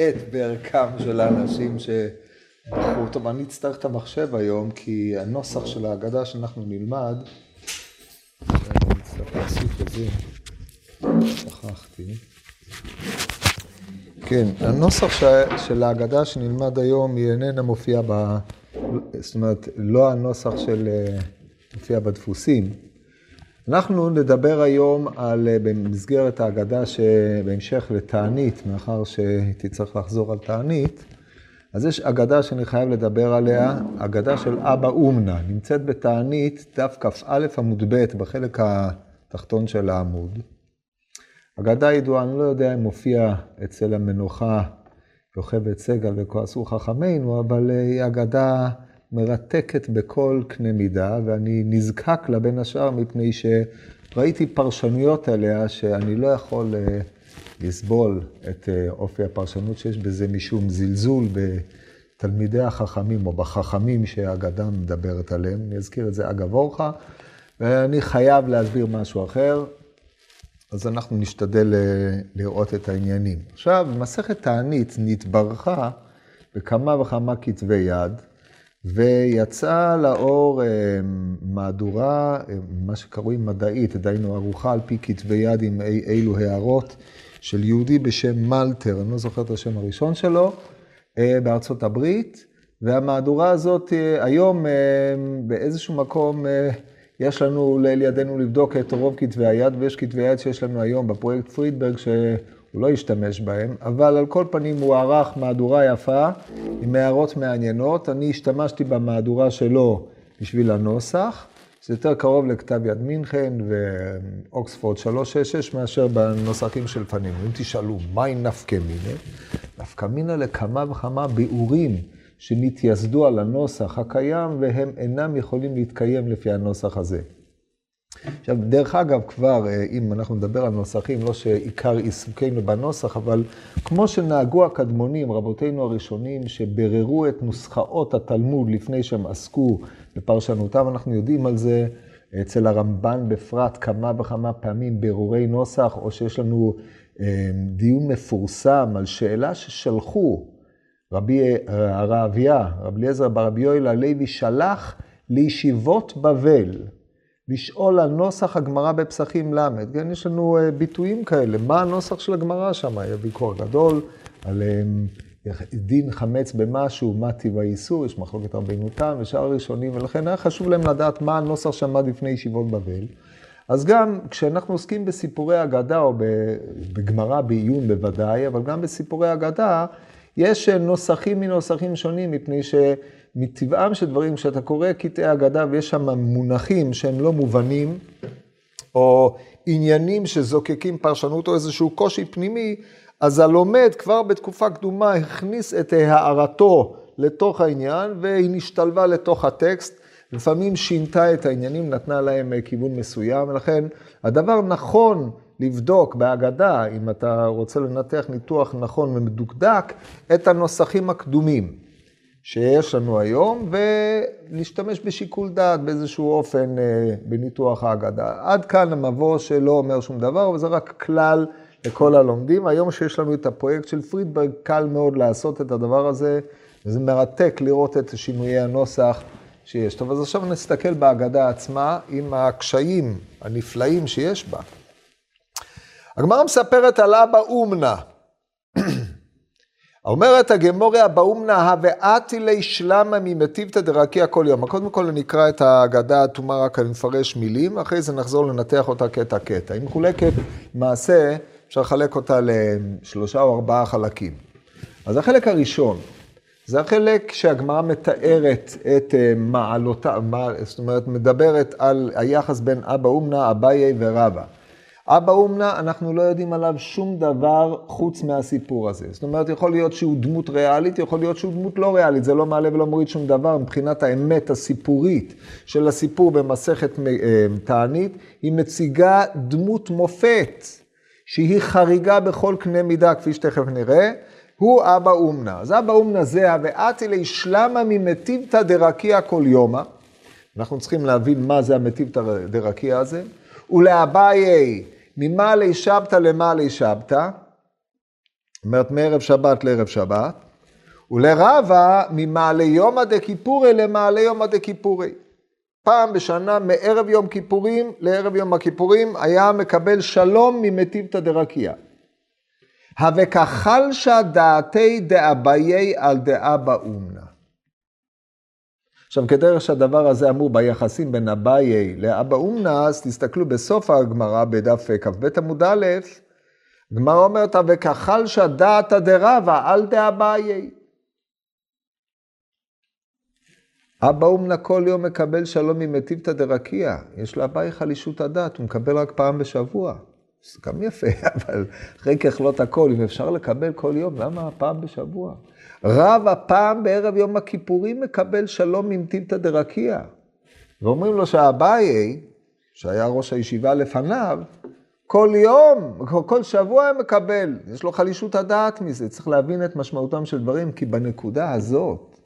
למעט בערכם של האנשים שבחרו. טוב, אני אצטרך את המחשב היום, כי הנוסח של ההגדה שאנחנו נלמד, אני אצטרך להוסיף את זה, שכחתי. כן, הנוסח של ההגדה שנלמד היום היא איננה מופיעה ב... זאת אומרת, לא הנוסח של... אה, מופיע בדפוסים. אנחנו נדבר היום על, אה, במסגרת ההגדה שבהמשך לתענית, מאחר שהייתי צריך לחזור על תענית, אז יש אגדה שאני חייב לדבר עליה, אגדה של אבא אומנה, נמצאת בתענית דף כ"א עמוד ב' בחלק התחתון של העמוד. אגדה ידועה, אני לא יודע אם מופיע אצל המנוחה יוכבד סגל וכועסו חכמינו, אבל אה, היא אגדה מרתקת בכל קנה מידה, ואני נזקק לה בין השאר מפני שראיתי פרשנויות עליה שאני לא יכול אה, לסבול את אה, אופי הפרשנות שיש בזה משום זלזול בתלמידי החכמים או בחכמים שהאגדה מדברת עליהם. אני אזכיר את זה אגב אורחה, ואני חייב להסביר משהו אחר. אז אנחנו נשתדל אה, לראות את העניינים. עכשיו, במסכת תענית נתברכה בכמה וכמה כתבי יד, ויצאה לאור אה, מהדורה, אה, מה שקרוי מדעית, דהיינו ערוכה על פי כתבי יד עם אי, אילו הערות של יהודי בשם מלטר, אני לא זוכר את השם הראשון שלו, בארצות הברית, והמהדורה הזאת היום באיזשהו מקום יש לנו לאל ידינו לבדוק את רוב כתבי היד, ויש כתבי יד שיש לנו היום בפרויקט פרידברג שהוא לא השתמש בהם, אבל על כל פנים הוא ערך מהדורה יפה עם הערות מעניינות. אני השתמשתי במהדורה שלו בשביל הנוסח, זה יותר קרוב לכתב יד מינכן ואוקספורד 366 מאשר בנוסחים שלפנינו. אם תשאלו, מהי נפקא מינה? נפקא מינה לכמה וכמה ביאורים. שנתייסדו על הנוסח הקיים והם אינם יכולים להתקיים לפי הנוסח הזה. עכשיו, דרך אגב, כבר, אה, אם אנחנו נדבר על נוסחים, לא שעיקר עיסוקנו בנוסח, אבל כמו שנהגו הקדמונים, רבותינו הראשונים, שבררו את נוסחאות התלמוד לפני שהם עסקו בפרשנותם, אנחנו יודעים על זה. אצל הרמב"ן בפרט כמה וכמה פעמים ברורי נוסח, או שיש לנו אה, דיון מפורסם על שאלה ששלחו רבי הרעביה, רבי אליעזר ברבי יואל הלוי, שלח לישיבות בבל, לשאול על נוסח הגמרא בפסחים ל', כן, יש לנו אה, ביטויים כאלה, מה הנוסח של הגמרא שם, היה ויכוח גדול על דין חמץ במשהו, מה טיב האיסור, יש מחלוקת רבינותם ושאר הראשונים, ולכן היה חשוב להם לדעת מה הנוסח שעמד לפני ישיבות בבל. אז גם כשאנחנו עוסקים בסיפורי אגדה, או בגמרא בעיון בוודאי, אבל גם בסיפורי אגדה, יש אה, נוסחים מנוסחים שונים, מפני שמטבעם של דברים, כשאתה קורא קטעי אגדה ויש שם מונחים שהם לא מובנים, או עניינים שזוקקים פרשנות או איזשהו קושי פנימי, אז הלומד כבר בתקופה קדומה הכניס את הערתו לתוך העניין, והיא נשתלבה לתוך הטקסט. לפעמים שינתה את העניינים, נתנה להם אה, כיוון מסוים, ולכן הדבר נכון לבדוק בהגדה, אם אתה רוצה לנתח ניתוח נכון ומדוקדק, את הנוסחים הקדומים שיש לנו היום, ולהשתמש בשיקול דעת באיזשהו אופן אה, בניתוח ההגדה. עד כאן המבוא שלא אומר שום דבר, וזה רק כלל לכל הלומדים. היום שיש לנו את הפרויקט של פרידברג, קל מאוד לעשות את הדבר הזה, וזה מרתק לראות את שינויי הנוסח. שיש. טוב, אז עכשיו נסתכל בהגדה עצמה עם הקשיים הנפלאים שיש בה. הגמרא מספרת על אבא אומנה. אומרת הגמוריה באומנה הוואתי לי שלמה ממטיבתא דרקיע כל יום. קודם כל נקרא את ההגדה האטומה, רק אני מפרש מילים, אחרי זה נחזור לנתח אותה קטע-קטע. היא מחולקת, מעשה, אפשר לחלק אותה לשלושה או ארבעה חלקים. אז החלק הראשון, זה החלק שהגמרא מתארת את אה, מעלותה, זאת אומרת, מדברת על היחס בין אבא אומנה, אביי ורבא. אבא אומנה, אנחנו לא יודעים עליו שום דבר חוץ מהסיפור הזה. זאת אומרת, יכול להיות שהוא דמות ריאלית, יכול להיות שהוא דמות לא ריאלית, זה לא מעלה ולא מוריד שום דבר מבחינת האמת הסיפורית של הסיפור במסכת אה, תענית, היא מציגה דמות מופת, שהיא חריגה בכל קנה מידה, כפי שתכף נראה. הוא אבא אומנה. אז אבא אומנה זה ה"ואתי לי שלמה ממטיבתא דרקיע כל יומא". אנחנו צריכים להבין מה זה המטיבתא דרקיע הזה. ולאביי, ממעלי שבתא למעלי שבתא. אומרת, מערב שבת לערב שבת, ולרבה ממעלה יומא דכיפורי למעלה יומא דכיפורי. פעם בשנה מערב יום כיפורים לערב יום הכיפורים היה מקבל שלום ממטיבתא דרקיע. הווכחלשא דעתי דאביי על דאבא אומנה. עכשיו, כדרך שהדבר הזה אמור ביחסים בין אביי לאבא אומנה, אז תסתכלו בסוף הגמרא, בדף כ"ב עמוד א', גמרא אומרת, וכחלשא דעתא דרבא על דאביי. אבא אומנה כל יום מקבל שלום ממטיבתא דרקיע. יש לאביי חלישות הדת, הוא מקבל רק פעם בשבוע. זה גם יפה, אבל אחרי ככלות הכל, אם אפשר לקבל כל יום, למה פעם בשבוע? רב הפעם בערב יום הכיפורים מקבל שלום ממטיבתא דרקיע. ואומרים לו שאביי, שהיה ראש הישיבה לפניו, כל יום, כל שבוע מקבל, יש לו חלישות הדעת מזה, צריך להבין את משמעותם של דברים, כי בנקודה הזאת,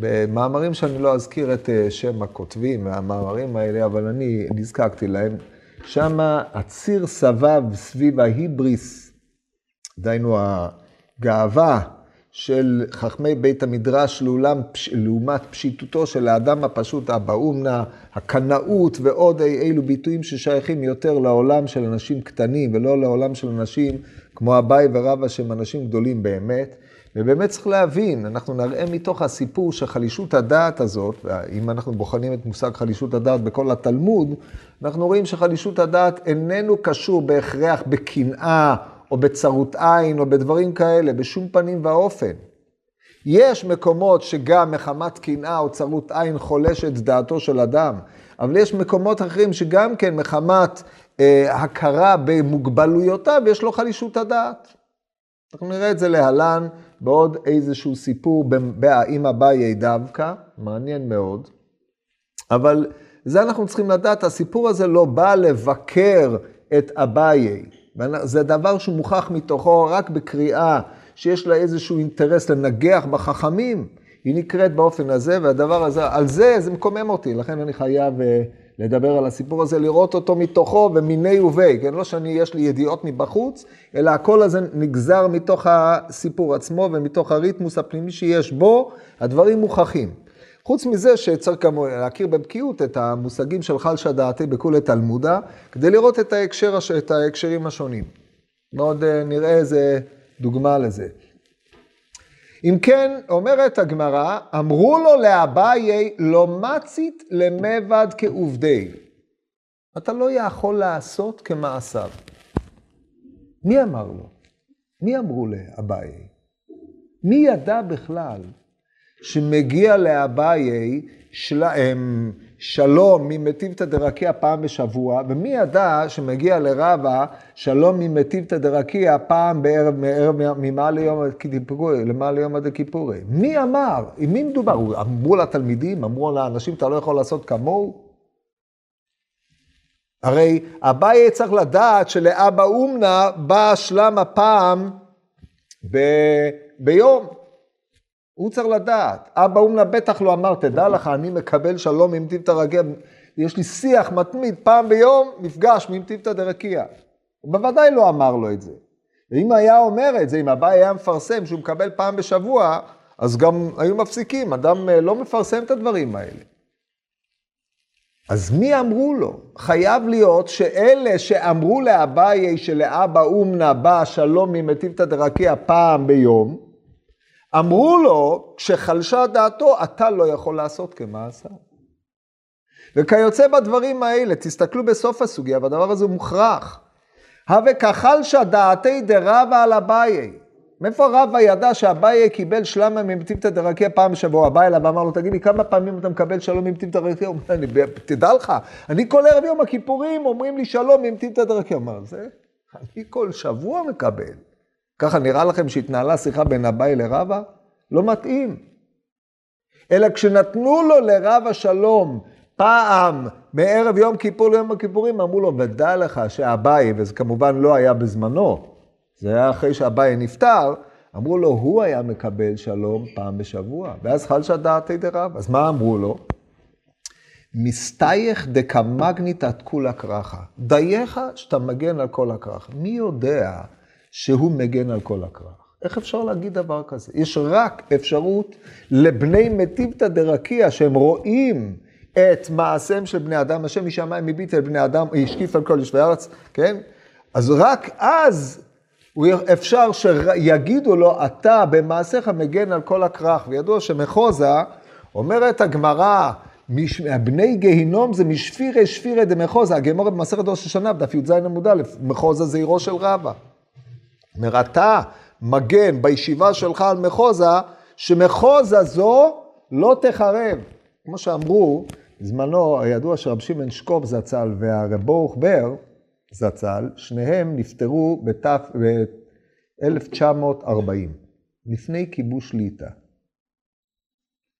במאמרים שאני לא אזכיר את אה, שם הכותבים והמאמרים האלה, אבל אני נזקקתי להם, שם הציר סבב סביב ההיבריס, דהיינו הגאווה של חכמי בית המדרש לעולם, לעומת פשיטותו של האדם הפשוט, אבא אומנה, הקנאות ועוד אילו ביטויים ששייכים יותר לעולם של אנשים קטנים ולא לעולם של אנשים כמו אביי ורבא שהם אנשים גדולים באמת. ובאמת צריך להבין, אנחנו נראה מתוך הסיפור שחלישות הדעת הזאת, אם אנחנו בוחנים את מושג חלישות הדעת בכל התלמוד, אנחנו רואים שחלישות הדעת איננו קשור בהכרח בקנאה או בצרות עין או בדברים כאלה, בשום פנים ואופן. יש מקומות שגם מחמת קנאה או צרות עין חולשת דעתו של אדם, אבל יש מקומות אחרים שגם כן מחמת אה, הכרה במוגבלויותיו, יש לו חלישות הדעת. אנחנו נראה את זה להלן בעוד איזשהו סיפור עם אביי דווקא, מעניין מאוד. אבל זה אנחנו צריכים לדעת, הסיפור הזה לא בא לבקר את אביי. זה דבר שהוא מוכח מתוכו רק בקריאה שיש לה איזשהו אינטרס לנגח בחכמים. היא נקראת באופן הזה, והדבר הזה, על זה, זה מקומם אותי, לכן אני חייב אה, לדבר על הסיפור הזה, לראות אותו מתוכו ומיני ובי, כן? לא שאני, יש לי ידיעות מבחוץ, אלא הכל הזה נגזר מתוך הסיפור עצמו ומתוך הריתמוס הפנימי שיש בו, הדברים מוכחים. חוץ מזה שצריך גם להכיר בבקיאות את המושגים של חלשא דעתי בכולי תלמודה, כדי לראות את, ההקשר, את ההקשרים השונים. מאוד אה, נראה איזה דוגמה לזה. אם כן, אומרת הגמרא, אמרו לו לאביי, לא מצית למבד כעובדי. אתה לא יכול לעשות כמעשיו. מי אמר לו? מי אמרו לאביי? מי ידע בכלל שמגיע לאביי של... שלום ממטיבתא דרקיע פעם בשבוע, ומי ידע שמגיע לרבה שלום ממטיבתא דרקיע פעם בערב, מערב, ממעלה יום הכיפורי, למעלה יום הדכיפורי? מי אמר? עם מי מדובר? אמרו לתלמידים, אמרו לאנשים, אתה לא יכול לעשות כמוהו? הרי אביי צריך לדעת שלאבא אומנה בא שלם הפעם ב... ביום. הוא צריך לדעת. אבא אומנה בטח לא אמר, תדע לך, אני מקבל שלום עם טיבתא רקיע, יש לי שיח מתמיד, פעם ביום מפגש עם טיבתא דרקיע. הוא בוודאי לא אמר לו את זה. ואם היה אומר את זה, אם אביי היה מפרסם שהוא מקבל פעם בשבוע, אז גם היו מפסיקים, אדם אה, לא מפרסם את הדברים האלה. אז מי אמרו לו? חייב להיות שאלה שאמרו לאביי שלאבא אומנה בא שלום ממטיבתא דרקיע פעם ביום, אמרו לו, כשחלשה דעתו, אתה לא יכול לעשות כמעשה. וכיוצא בדברים האלה, תסתכלו בסוף הסוגיה, והדבר הזה מוכרח. הווה כחלשה דעתי דרבה על אביי. מאיפה רבא ידע שאביי קיבל שלמה ממטיבתא דרקיע פעם בשבוע? בא אליו ואמר לו, תגיד לי, כמה פעמים אתה מקבל שלום ממטיבתא דרקיע? הוא אומר, תדע לך, אני כל ערב יום הכיפורים אומרים לי שלום ממטיבתא דרקיע. הוא אמר, זה, אני כל שבוע מקבל. ככה נראה לכם שהתנהלה שיחה בין אביי לרבא? לא מתאים. אלא כשנתנו לו לרב השלום פעם מערב יום כיפור ליום הכיפורים, אמרו לו, ודע לך שאביי, וזה כמובן לא היה בזמנו, זה היה אחרי שאביי נפטר, אמרו לו, הוא היה מקבל שלום פעם בשבוע, ואז חלשה דעתי דרב. אז מה אמרו לו? מסתייך דקמגנית עד כולה כרכה. דייך שאתה מגן על כל הכרכה. מי יודע שהוא מגן על כל הכרך. איך אפשר להגיד דבר כזה? יש רק אפשרות לבני מטיבתא דרקיע, שהם רואים את מעשיהם של בני אדם, השם משמיים הביט אל בני אדם, השקיף על כל יושבי הארץ, כן? אז רק אז אפשר שיגידו לו, אתה במעשיך מגן על כל הכרך. וידוע שמחוזה, אומרת הגמרא, מש... בני גיהינום זה משפירי שפירי דמחוזה, הגמורה במסכת ראש השנה, בדף י"ז עמוד א', מחוזה זה עירו של רבא. אומר, אתה מגן בישיבה שלך על מחוזה, שמחוזה זו לא תחרב. כמו שאמרו, בזמנו, הידוע שרב שמעון שקופ זצ"ל והרב ברוך בר זצ"ל, שניהם נפטרו ב-1940, לפני כיבוש ליטא.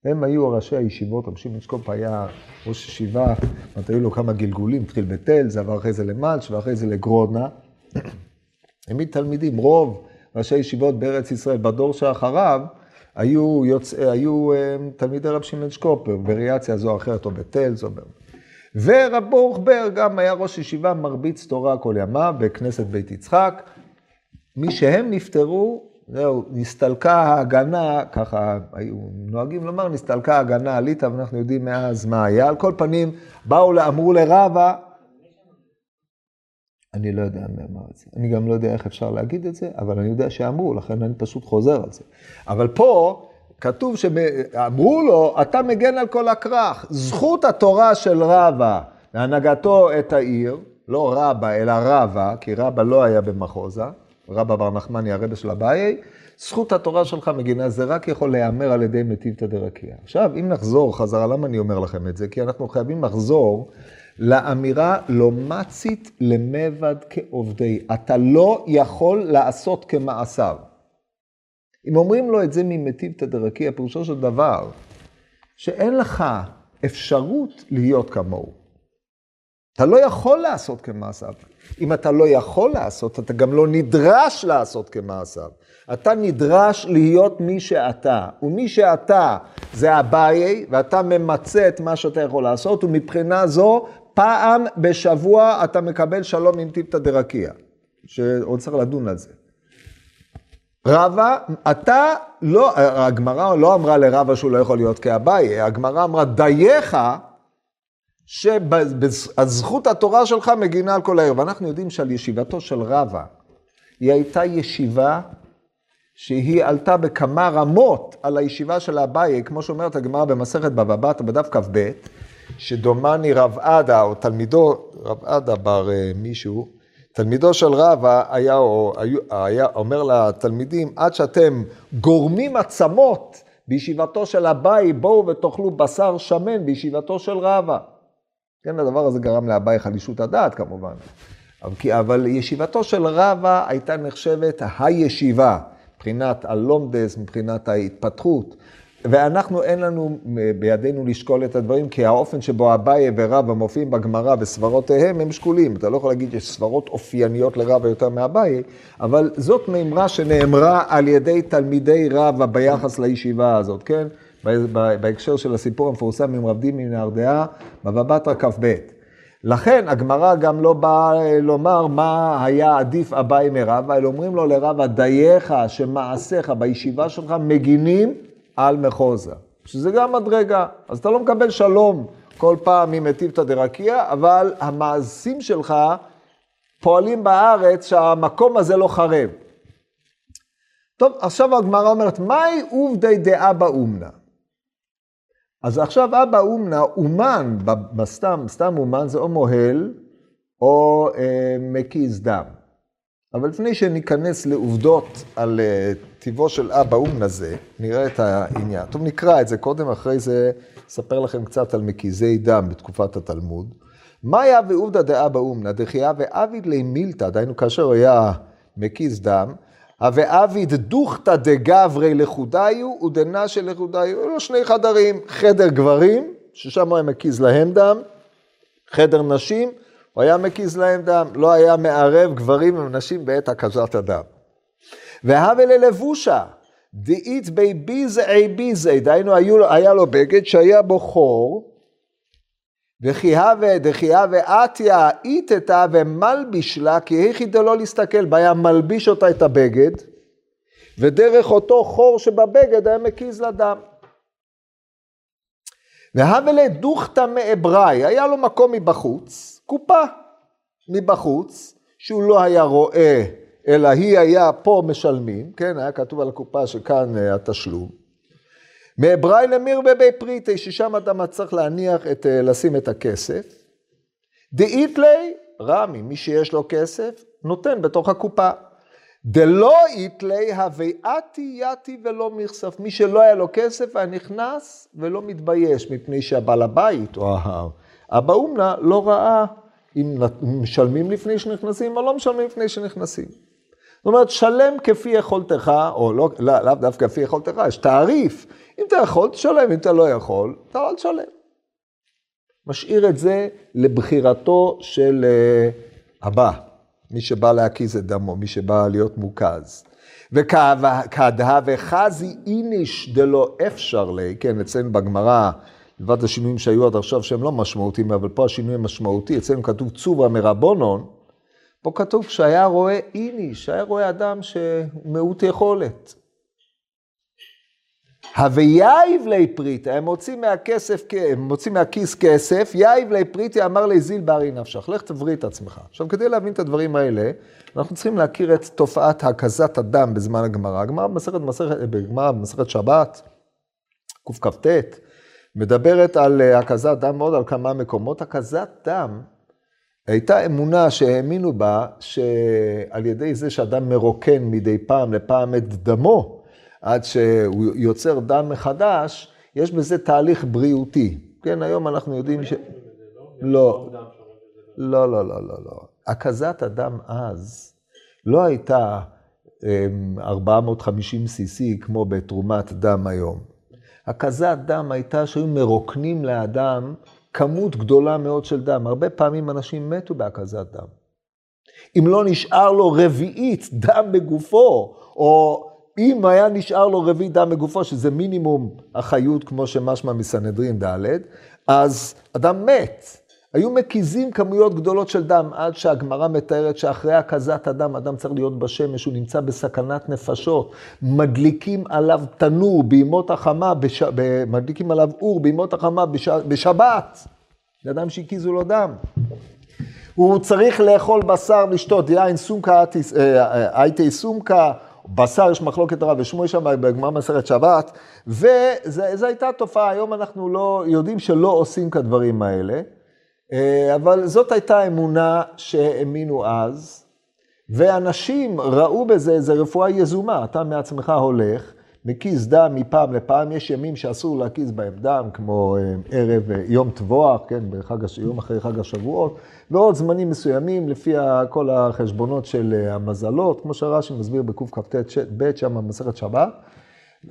הם היו ראשי הישיבות, רב שמעון שקופ היה ראש ישיבה, זאת היו לו כמה גלגולים, התחיל בתל, זה עבר אחרי זה למלש ואחרי זה לגרודנה. העמיד תלמידים, רוב ראשי ישיבות בארץ ישראל בדור שאחריו, היו, יוצא, היו תלמידי רב שמעון שקופר, וריאציה זו או אחרת, או בתל, זו... ורב ברוך בר גם היה ראש ישיבה מרביץ תורה כל ימיו בכנסת בית יצחק. משהם נפטרו, זהו, נסתלקה ההגנה, ככה היו נוהגים לומר, נסתלקה ההגנה על ליטא, ואנחנו יודעים מאז מה היה. על כל פנים, באו, אמרו לרבה, אני לא יודע מי אמר את זה. אני גם לא יודע איך אפשר להגיד את זה, אבל אני יודע שאמרו, לכן אני פשוט חוזר על זה. אבל פה כתוב שאמרו לו, אתה מגן על כל הכרך. זכות התורה של רבא להנהגתו את העיר, לא רבא, אלא רבא, כי רבא לא היה במחוזה, רבא בר נחמני, הרבה של אביי, זכות התורה שלך מגינה, זה רק יכול להיאמר על ידי מטיבתא דרקיע. עכשיו, אם נחזור חזרה, למה אני אומר לכם את זה? כי אנחנו חייבים לחזור לאמירה לא מצית למבד כעובדי. אתה לא יכול לעשות כמעשיו. אם אומרים לו את זה ממטיבתא דרקיע, פירושו של דבר, שאין לך אפשרות להיות כמוהו. אתה לא יכול לעשות כמעשיו. אם אתה לא יכול לעשות, אתה גם לא נדרש לעשות כמעשיו. אתה נדרש להיות מי שאתה, ומי שאתה זה אביי, ואתה ממצה את מה שאתה יכול לעשות, ומבחינה זו פעם בשבוע אתה מקבל שלום עם טיפתא דרקיע, שעוד צריך לדון על זה. רבא, אתה לא, הגמרא לא אמרה לרבא שהוא לא יכול להיות כאביי, הגמרא אמרה דייך שהזכות התורה שלך מגינה על כל העיר. ואנחנו יודעים שעל ישיבתו של רבא, היא הייתה ישיבה שהיא עלתה בכמה רמות על הישיבה של אביי, כמו שאומרת הגמרא במסכת בבא בתרא בדף כ"ב, שדומני רב עדה, או תלמידו, רב עדה בר אה, מישהו, תלמידו של רבא היה, היה, היה אומר לתלמידים, עד שאתם גורמים עצמות בישיבתו של אביי, בואו ותאכלו בשר שמן בישיבתו של רבא. כן, הדבר הזה גרם לאביי חלישות הדעת כמובן. אבל ישיבתו של רבא הייתה נחשבת הישיבה, מבחינת הלומדס, מבחינת ההתפתחות. ואנחנו, אין לנו בידינו לשקול את הדברים, כי האופן שבו אביי ורבא מופיעים בגמרא וסברותיהם הם שקולים. אתה לא יכול להגיד שיש סברות אופייניות לרבא יותר מאביי, אבל זאת מימרה שנאמרה על ידי תלמידי רבא ביחס לישיבה הזאת, כן? בהקשר של הסיפור המפורסם עם רב דימי מנהרדעה, בבא בתרא כ"ב. לכן הגמרא גם לא באה לומר מה היה עדיף אביי מרבא, אלא אומרים לו לרבא, דייך שמעשיך בישיבה שלך מגינים על מחוזה, שזה גם מדרגה. אז אתה לא מקבל שלום כל פעם ממטיבתא דרקיע, אבל המעשים שלך פועלים בארץ שהמקום הזה לא חרב. טוב, עכשיו הגמרא אומרת, מהי עובדי דאבא אומנה? אז עכשיו אבא אומנה, אומן, בסתם, סתם אומן זה או מוהל או אה, מקיז דם. אבל לפני שניכנס לעובדות על אה, טיבו של אבא אומנה זה, נראה את העניין. טוב, נקרא את זה קודם, אחרי זה אספר לכם קצת על מקיזי דם בתקופת התלמוד. מה היה ועובדא דאבא אומנה? דחייה ואביד לי מילתא, דהיינו כאשר היה מקיז דם, ואביד דוכתא דגברי לחודיו ודנשא לחודיו, היו לו שני חדרים, חדר גברים, ששם הוא היה מקיז להם דם, חדר נשים, הוא היה מקיז להם דם, לא היה מערב גברים ונשים בעת הקזת הדם. והווה ללבושה, דאית בי ביזעי ביזעי, דהיינו היה לו בגד שהיה בו חור, וכי הווה דכי הווה עטיה איתתה ומלביש לה, כי היכי דלא להסתכל בה, היה מלביש אותה את הבגד, ודרך אותו חור שבבגד היה מקיז לדם. והווה לדוכתא מאבראי, היה לו מקום מבחוץ, קופה מבחוץ, שהוא לא היה רואה, אלא היא היה פה משלמים, כן, היה כתוב על הקופה שכאן אה, התשלום. מאבראי למיר בבי פריטי, ששם אתה צריך להניח, את, אה, לשים את הכסף. דאיתלי, רמי, מי שיש לו כסף, נותן בתוך הקופה. דלא איתלי הוויאתי יתי ולא מכסף. מי שלא היה לו כסף היה נכנס ולא מתבייש, מפני שהבעל הבית או אבא אומנה לא ראה אם משלמים לפני שנכנסים או לא משלמים לפני שנכנסים. זאת אומרת, שלם כפי יכולתך, או לא, לא, לאו דווקא כפי יכולתך, יש תעריף. אם אתה יכול, תשלם, אם אתה לא יכול, אתה לא תשלם. משאיר את זה לבחירתו של uh, הבא, מי שבא להקיז את דמו, מי שבא להיות מוקז. וכדה וחזי איניש דלא אפשר לי, כן, אצלנו בגמרא, לבד השינויים שהיו עד עכשיו שהם לא משמעותיים, אבל פה השינוי משמעותי, אצלנו כתוב צובה מרבונון, פה כתוב שהיה רואה איניש, היה רואה אדם שמעוט יכולת. הוויאיב לי פריטה, הם מוצאים מהכסף, הם מוצאים מהכיס כסף, יאיב לי פריטה אמר לי זיל בארי נפשך, לך תבריא את עצמך. עכשיו, כדי להבין את הדברים האלה, אנחנו צריכים להכיר את תופעת הקזת הדם בזמן הגמרא. הגמרא במסכת, בגמרא במסכת שבת, קכ"ט, מדברת על הקזת דם מאוד על כמה מקומות. הקזת דם הייתה אמונה שהאמינו בה, שעל ידי זה שאדם מרוקן מדי פעם לפעם את דמו, עד שהוא יוצר דם מחדש, יש בזה תהליך בריאותי. כן, היום אנחנו יודעים ש... לא, לא, לא, לא, לא, לא. הקזת הדם אז לא הייתה 450 cc כמו בתרומת דם היום. הקזת דם הייתה שהיו מרוקנים לאדם כמות גדולה מאוד של דם. הרבה פעמים אנשים מתו בהקזת דם. אם לא נשאר לו רביעית דם בגופו, או אם היה נשאר לו רביעית דם בגופו, שזה מינימום החיות, כמו שמשמע מסנהדרין ד', אז אדם מת. היו מקיזים כמויות גדולות של דם, עד שהגמרא מתארת שאחרי הקזת הדם, אדם צריך להיות בשמש, הוא נמצא בסכנת נפשות. מדליקים עליו תנור בימות החמה, בש... מדליקים עליו אור בימות החמה בש... בשבת. זה אדם שהקיזו לו דם. הוא צריך לאכול בשר, לשתות יין סומקה, אה, אה, הייתי סומקה, בשר, יש מחלוקת רב ושמואל שם בגמר מסכת שבת, וזו הייתה תופעה, היום אנחנו לא, יודעים שלא עושים כדברים האלה. אה, אבל זאת הייתה אמונה שהאמינו אז, ואנשים ראו בזה איזה רפואה יזומה. אתה מעצמך הולך, מקיז דם מפעם לפעם, יש ימים שאסור להקיז בהם דם, כמו אה, ערב אה, יום טבוח, כן, בחג, יום אחרי חג השבועות, ועוד זמנים מסוימים, לפי כל החשבונות של המזלות, כמו שהרש"י מסביר בקכ"ט ב', שם במסכת שבת.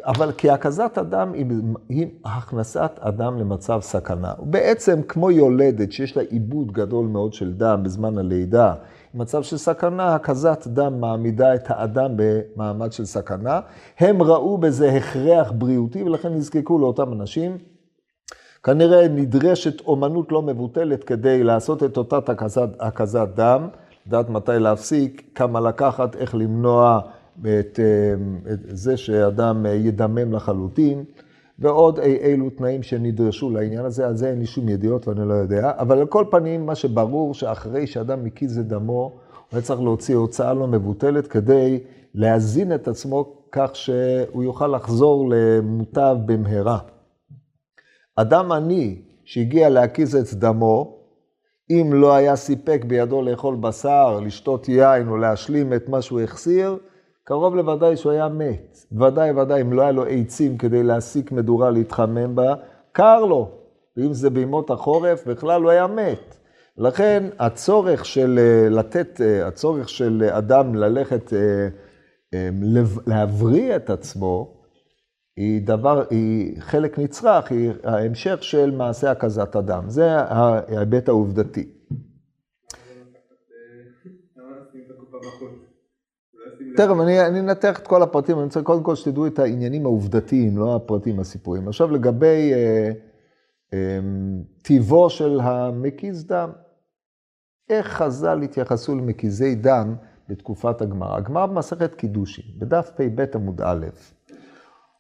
אבל כי הקזת אדם היא, היא הכנסת אדם למצב סכנה. בעצם כמו יולדת שיש לה עיבוד גדול מאוד של דם בזמן הלידה, מצב של סכנה, הקזת דם מעמידה את האדם במעמד של סכנה. הם ראו בזה הכרח בריאותי ולכן נזקקו לאותם אנשים. כנראה נדרשת אומנות לא מבוטלת כדי לעשות את אותה הקזת דם, לדעת מתי להפסיק, כמה לקחת, איך למנוע את, אה, את זה שאדם ידמם לחלוטין, ועוד אי אילו תנאים שנדרשו לעניין הזה, על זה אין לי שום ידיעות ואני לא יודע, אבל על כל פנים, מה שברור, שאחרי שאדם מקיז את דמו, הוא היה צריך להוציא הוצאה לא מבוטלת כדי להזין את עצמו כך שהוא יוכל לחזור למוטב במהרה. אדם עני שהגיע להקיז את דמו, אם לא היה סיפק בידו לאכול בשר, לשתות יין או להשלים את מה שהוא החסיר, קרוב לוודאי שהוא היה מת. ודאי ודאי, אם לא היה לו עצים כדי להסיק מדורה להתחמם בה, קר לו. ואם זה בימות החורף, בכלל הוא היה מת. לכן הצורך של אה, לתת, אה, הצורך של אדם ללכת, אה, להבריא את עצמו, היא דבר, היא חלק נצרך, היא ההמשך של מעשה הקזת אדם. זה ההיבט העובדתי. תכף, אני, אנתח את כל הפרטים, אני רוצה קודם כל שתדעו את העניינים העובדתיים, לא הפרטים הסיפורים. עכשיו לגבי, אה, טיבו של המקיז דם. איך חז"ל התייחסו למקיזי דם בתקופת הגמרא? הגמרא במסכת קידושין, בדף פ"ב עמוד א',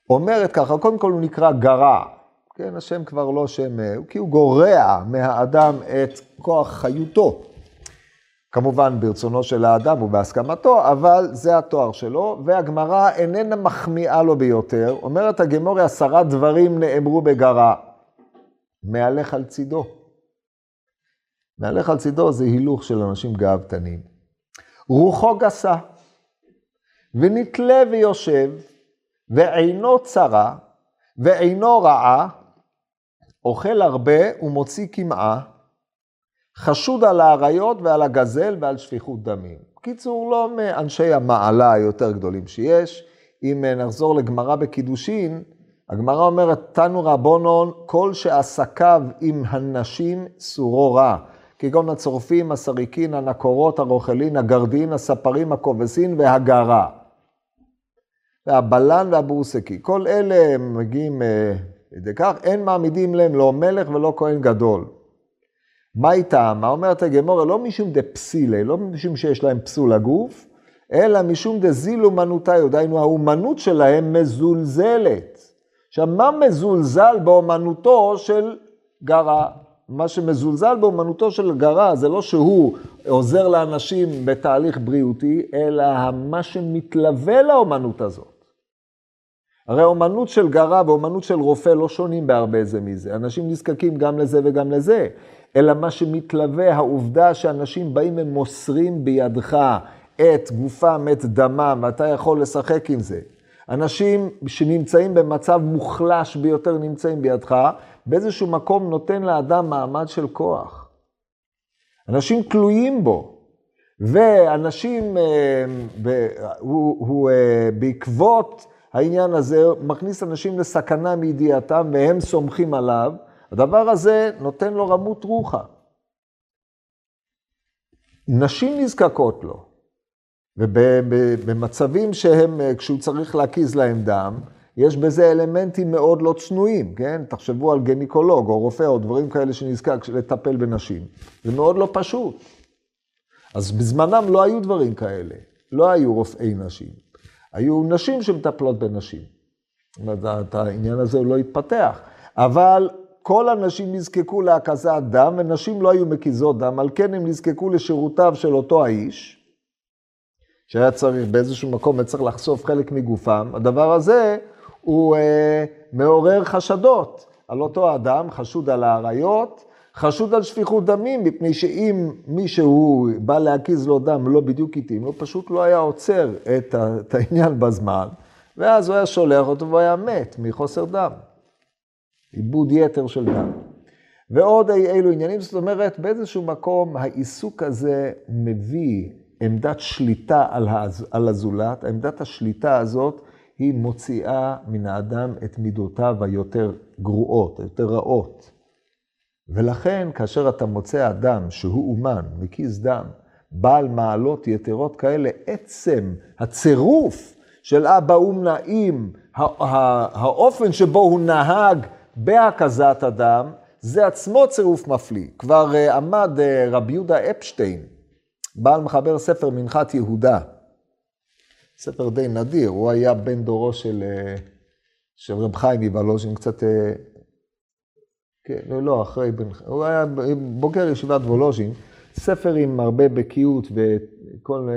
אומרת ככה, קודם כל הוא נקרא גרע, כן, השם כבר לא שם, כי הוא גורע מהאדם את כוח חיותו. כמובן ברצונו של האדם ובהסכמתו, אבל זה התואר שלו, והגמרא איננה מחמיאה לו ביותר. אומרת הגמורי, עשרה דברים נאמרו בגרע. מהלך על צידו. מהלך על צידו זה הילוך של אנשים גאוותנים. רוחו גסה, ונתלה ויושב, ועינו צרה, ועינו רעה, אוכל הרבה ומוציא קמעה, חשוד על האריות ועל הגזל ועל שפיכות דמים. בקיצור, לא מאנשי המעלה היותר גדולים שיש. אם נחזור לגמרא בקידושין, הגמרא אומרת, תנו רבונון, כל שעסקיו עם הנשים סורו רע. כגון הצורפים, הסריקין, הנקורות, הרוכלין, הגרדין, הספרים, הכובסין והגרה. והבלן והבורסקי. כל אלה מגיעים אה, לידי כך, אין מעמידים להם לא מלך ולא כהן גדול. מה איתם? מה אומרת הגמורה? לא משום דה פסילה, לא משום שיש להם פסול הגוף, אלא משום דה זילו מנותיו, דהיינו האומנות שלהם מזולזלת. עכשיו, מה מזולזל באומנותו של גרע? מה שמזולזל באומנותו של גרע זה לא שהוא עוזר לאנשים בתהליך בריאותי, אלא מה שמתלווה לאומנות הזאת. הרי אומנות של גרע ואומנות של רופא לא שונים בהרבה זה מזה. אנשים נזקקים גם לזה וגם לזה. אלא מה שמתלווה, העובדה שאנשים באים ומוסרים בידך את גופם, את דמם, ואתה יכול לשחק עם זה. אנשים שנמצאים במצב מוחלש ביותר נמצאים בידך, באיזשהו מקום נותן לאדם מעמד של כוח. אנשים תלויים בו, ואנשים, אה, הוא, הוא אה, בעקבות העניין הזה מכניס אנשים לסכנה מידיעתם והם סומכים עליו, הדבר הזה נותן לו רמות רוחה. נשים נזקקות לו, ובמצבים שהם, כשהוא צריך להקיז להם דם, יש בזה אלמנטים מאוד לא צנועים, כן? תחשבו על גניקולוג או רופא או דברים כאלה שנזקק לטפל בנשים. זה מאוד לא פשוט. אז בזמנם לא היו דברים כאלה, לא היו רופאי נשים. היו נשים שמטפלות בנשים. זאת אומרת, העניין הזה לא התפתח. אבל כל הנשים נזקקו להקזת דם, ונשים לא היו מקיזות דם, על כן הם נזקקו לשירותיו של אותו האיש, שהיה צריך באיזשהו מקום, צריך לחשוף חלק מגופם. הדבר הזה הוא אה, מעורר חשדות על אותו אדם, חשוד על האריות, חשוד על שפיכות דמים, מפני שאם מישהו בא להקיז לו דם לא בדיוק התאים הוא פשוט לא היה עוצר את, את העניין בזמן, ואז הוא היה שולח אותו והוא היה מת מחוסר דם. עיבוד יתר של דם. ועוד אילו עניינים, זאת אומרת, באיזשהו מקום העיסוק הזה מביא עמדת שליטה על הזולת, עמדת השליטה הזאת היא מוציאה מן האדם את מידותיו היותר גרועות, היותר רעות. ולכן, כאשר אתה מוצא אדם שהוא אומן, מקיז דם, בעל מעלות יתרות כאלה, עצם הצירוף של אבא אום נעים, האופן שבו הוא נהג בהקזת הדם, זה עצמו צירוף מפליא. כבר uh, עמד uh, רבי יהודה אפשטיין, בעל מחבר ספר מנחת יהודה, ספר די נדיר, הוא היה בן דורו של, uh, של רב חיים מוולוז'ין, קצת... Uh, כן, לא, לא, אחרי בן... הוא היה בוגר ישיבת וולוז'ין, ספר עם הרבה בקיאות וכל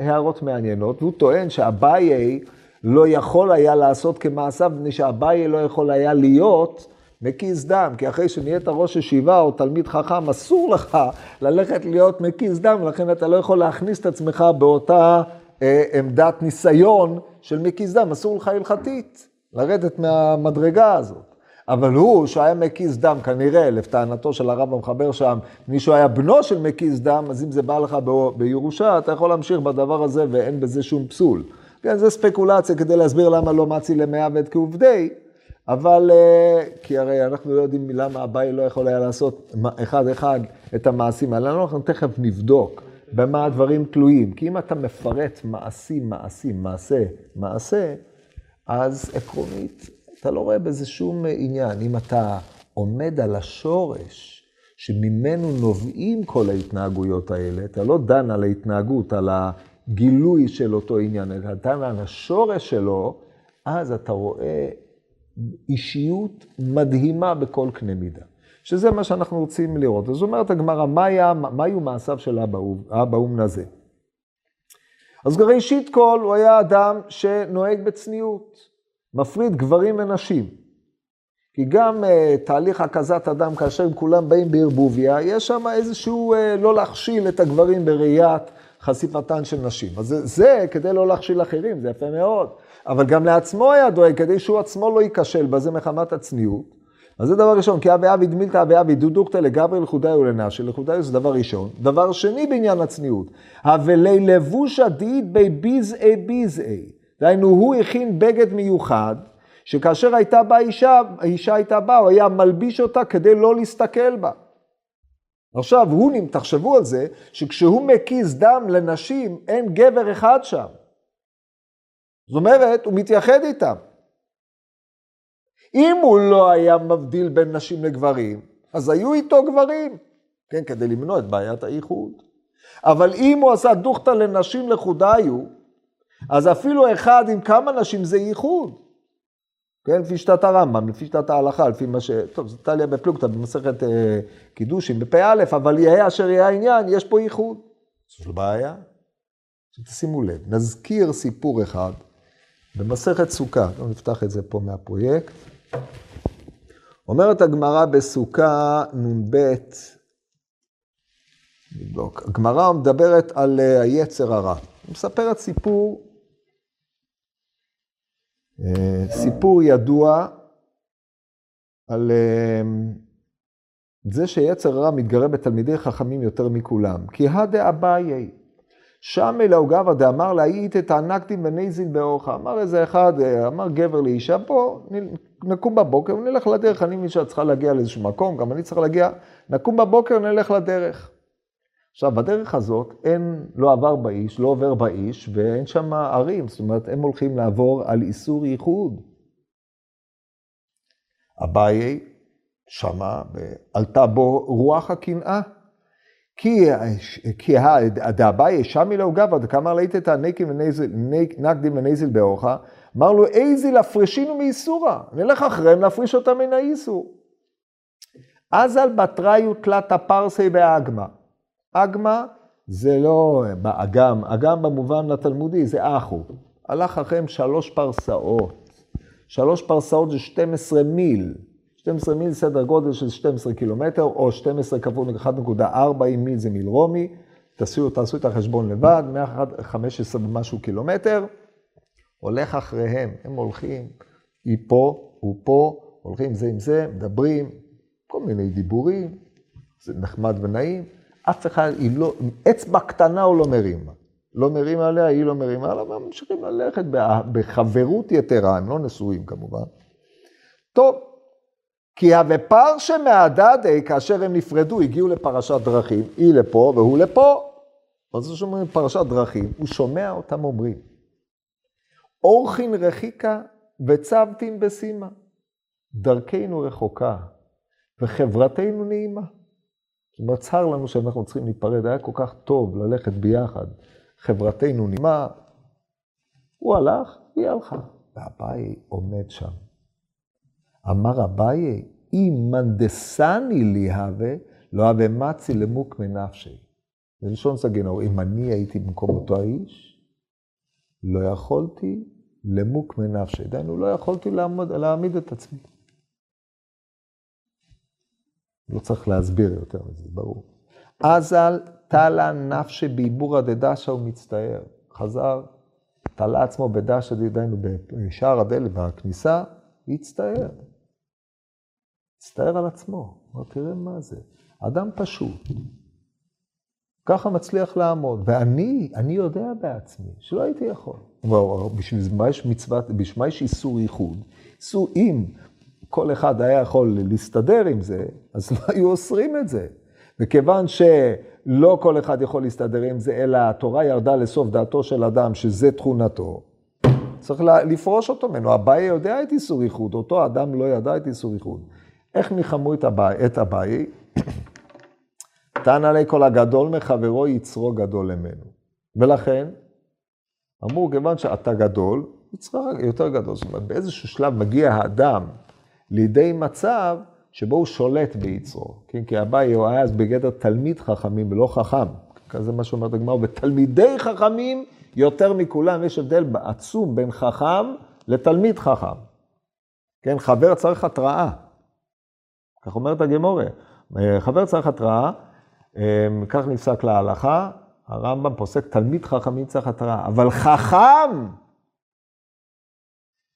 הערות מעניינות, והוא טוען שאביי לא יכול היה לעשות כמעשיו, מפני שאביי לא יכול היה להיות מקיז דם, כי אחרי שנהיית ראש ישיבה או תלמיד חכם, אסור לך ללכת להיות מקיז דם, לכן אתה לא יכול להכניס את עצמך באותה אה, עמדת ניסיון של מקיז דם, אסור לך הלכתית לרדת מהמדרגה הזאת. אבל הוא, שהיה מקיז דם, כנראה, לטענתו של הרב המחבר שם, מישהו היה בנו של מקיז דם, אז אם זה בא לך בירושה, אתה יכול להמשיך בדבר הזה ואין בזה שום פסול. כן, זה ספקולציה כדי להסביר למה לא מצי למאה ואת כעובדי, אבל, אה, כי הרי אנחנו לא יודעים למה אביי לא יכול היה לעשות אחד-אחד את המעשים האלה. אנחנו תכף נבדוק במה הדברים תלויים. כי אם אתה מפרט מעשים, מעשים, מעשה, מעשה, אז עקרונית, אתה לא רואה בזה שום עניין. אם אתה עומד על השורש שממנו נובעים כל ההתנהגויות האלה, אתה לא דן על ההתנהגות, על הגילוי של אותו עניין, אלא דן על השורש שלו, אז אתה רואה אישיות מדהימה בכל קנה מידה. שזה מה שאנחנו רוצים לראות. אז אומרת הגמרא, מה, מה היו מעשיו של אבא אומנה זה? אז ראשית כל, הוא היה אדם שנוהג בצניעות, מפריד גברים ונשים. כי גם uh, תהליך הקזת אדם, כאשר הם כולם באים בערבוביה, יש שם איזשהו, uh, לא להכשיל את הגברים בראיית חשיפתן של נשים. אז זה, זה כדי לא להכשיל אחרים, זה יפה מאוד. אבל גם לעצמו היה דואג, כדי שהוא עצמו לא ייכשל בזה מחמת הצניעות. אז זה דבר ראשון, כי אבי אבי דמילתא אבי אבי דודוקתא לגברי לחודאי ולנשי, לחודאי זה דבר ראשון. דבר שני בעניין הצניעות, אבלי לבושה דאית בי ביזעי ביזעי. דהיינו, הוא הכין בגד מיוחד, שכאשר הייתה באה אישה, האישה הייתה באה, הוא היה מלביש אותה כדי לא להסתכל בה. עכשיו, הוא, תחשבו על זה, שכשהוא מקיז דם לנשים, אין גבר אחד שם. זאת אומרת, הוא מתייחד איתם. אם הוא לא היה מבדיל בין נשים לגברים, אז היו איתו גברים, כן, כדי למנוע את בעיית האיחוד. אבל אם הוא עשה דוכתא לנשים לחודיו, אז אפילו אחד עם כמה נשים זה ייחוד. כן, לפי שיטת הרמב"ם, לפי שיטת ההלכה, לפי מה ש... טוב, זה טליה בפלוגתא במסכת אה, קידושים בפ"א, אבל יהיה אשר יהיה העניין, יש פה ייחוד. זו בעיה. עכשיו תשימו לב, נזכיר סיפור אחד במסכת סוכה, לא נפתח את זה פה מהפרויקט. אומרת הגמרא בסוכה נ"ב, נבדוק, הגמרא מדברת על אה, היצר הרע. היא מספרת סיפור, אה, סיפור ידוע על אה, זה שיצר הרע מתגרה בתלמידי חכמים יותר מכולם. כי הדה אביי, שם אלא גבא דאמר לה, היית תענקתי ונזיל באורך. אמר איזה אחד, אמר גבר לאישה, בוא נקום בבוקר ונלך לדרך. אני מבין שאת צריכה להגיע לאיזשהו מקום, גם אני צריך להגיע, נקום בבוקר ונלך לדרך. עכשיו, בדרך הזאת אין, לא עבר באיש, לא עובר באיש, ואין שם ערים, זאת אומרת, הם הולכים לעבור על איסור ייחוד. אביי שמע ועלתה בו רוח הקנאה. כי דאביי שמי לו גבא, דקאמר את נקדים ונזיל באורחה, אמר לו איזי להפרישינו מאיסורא, נלך אחריהם להפריש אותם מן האיסור. אז על בתראיו תלת הפרסי באגמא. אגמא זה לא באגם, אגם במובן התלמודי זה אחו. הלך אחריהם שלוש פרסאות. שלוש פרסאות זה 12 מיל. 12 מיל סדר גודל של 12 קילומטר, או 12 כפול 1.4 מיל זה מיל רומי, תעשו, תעשו את החשבון לבד, 115 ומשהו קילומטר, הולך אחריהם, הם הולכים, היא פה, הוא פה, הולכים זה עם זה, מדברים, כל מיני דיבורים, זה נחמד ונעים, אף אחד, היא לא, אצבע קטנה הוא לא מרים. לא מרים עליה, היא לא מרימה עליה, וממשיכים ללכת בחברות יתרה, הם לא נשואים כמובן. טוב, כי הוופרשה מהדדי, כאשר הם נפרדו, הגיעו לפרשת דרכים, היא לפה והוא לפה. מה זה שאומרים פרשת דרכים? הוא שומע אותם אומרים. אורחין רחיקה וצבתין בשימה. דרכנו רחוקה וחברתנו נעימה. זאת אומרת, צר לנו שאנחנו צריכים להיפרד, היה כל כך טוב ללכת ביחד. חברתנו נעימה. הוא הלך, היא הלכה. והבאי עומד שם. אמר אביי, אם מנדסני לי הווה, לא הווה מצי למוק מנפשי. זה לשון סגנור, אם אני הייתי במקום אותו האיש, לא יכולתי למוק מנפשי. דהיינו, לא יכולתי לעמוד, להעמיד את עצמי. לא צריך להסביר יותר, זה ברור. אזל תלה נפשי בעיבורא דדשא ומצטער. חזר, תלה עצמו בדשא, דהיינו בשער הדלת, בכניסה, הצטער. מצטער על עצמו, אומר, תראה מה זה, אדם פשוט, ככה מצליח לעמוד, ואני, אני יודע בעצמי שלא הייתי יכול. בשביל מה יש מצוות, בשביל מה יש איסור ייחוד? איסור, אם כל אחד היה יכול להסתדר עם זה, אז לא היו אוסרים את זה. וכיוון שלא כל אחד יכול להסתדר עם זה, אלא התורה ירדה לסוף דעתו של אדם, שזה תכונתו, צריך לפרוש אותו ממנו. אביי יודע את איסור ייחוד, אותו אדם לא ידע את איסור ייחוד. איך ניחמו את אביי? טען עלי כל הגדול מחברו יצרו גדול ממנו. ולכן, אמרו, כיוון שאתה גדול, יצרו יותר גדול. זאת אומרת, באיזשהו שלב מגיע האדם לידי מצב שבו הוא שולט ביצרו. כן? כי אביי הוא היה אז בגדר תלמיד חכמים ולא חכם. כזה מה שאומרת הגמרא, ותלמידי חכמים יותר מכולם, יש הבדל עצום בין חכם לתלמיד חכם. כן, חבר צריך התראה. כך אומרת הגמורה. חבר צריך התראה, אמ, כך נפסק להלכה, הרמב"ם פוסק תלמיד חכמים צריך התראה, אבל חכם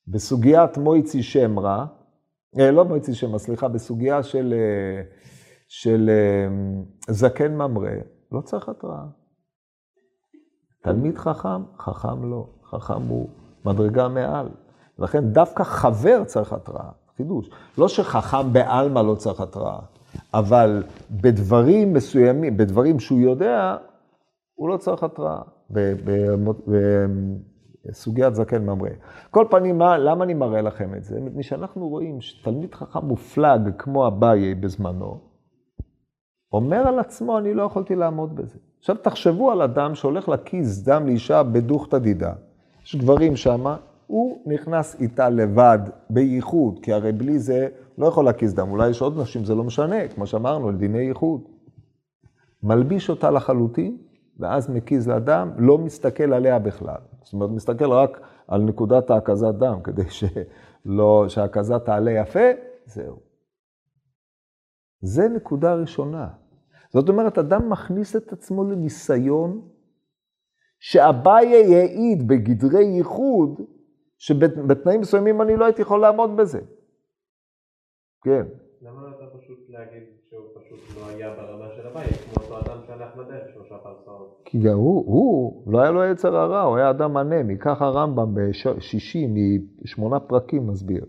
בסוגיית מויצי שמרה, אה, לא מויצי שמרה, סליחה, בסוגיה של, אה, של זקן ממרא, לא צריך התראה. תלמיד חכם, חכם לא, חכם הוא מדרגה מעל. לכן דווקא חבר צריך התראה, חידוש. לא שחכם בעלמא לא צריך התראה, אבל בדברים מסוימים, בדברים שהוא יודע, הוא לא צריך התראה. בסוגיית זקן ממרא. כל פנים, מה, למה אני מראה לכם את זה? מפני שאנחנו רואים שתלמיד חכם מופלג כמו אביי בזמנו, אומר על עצמו, אני לא יכולתי לעמוד בזה. עכשיו תחשבו על אדם שהולך להקיז דם לאישה בדוכתא דידה. יש גברים שמה, הוא נכנס איתה לבד, בייחוד, כי הרי בלי זה לא יכול להקיז דם. אולי יש עוד נשים, זה לא משנה, כמו שאמרנו, לדיני ייחוד. מלביש אותה לחלוטין, ואז מקיז לה דם, לא מסתכל עליה בכלל. זאת אומרת, מסתכל רק על נקודת ההקזת דם, כדי שלא, שההקזה תעלה יפה, זהו. זה נקודה ראשונה. זאת אומרת, אדם מכניס את עצמו לניסיון שאביי יעיד בגדרי ייחוד, שבתנאים מסוימים אני לא הייתי יכול לעמוד בזה. כן. למה לא אתה פשוט להגיד שהוא פשוט לא היה ברמה של אביי, כמו אותו אדם שהלך בדרך שלושה פרסאות? כי גם הוא, הוא, לא היה לו יצר הרע, הוא היה אדם אנמי. ככה הרמב"ם בשישי משמונה פרקים מסביר.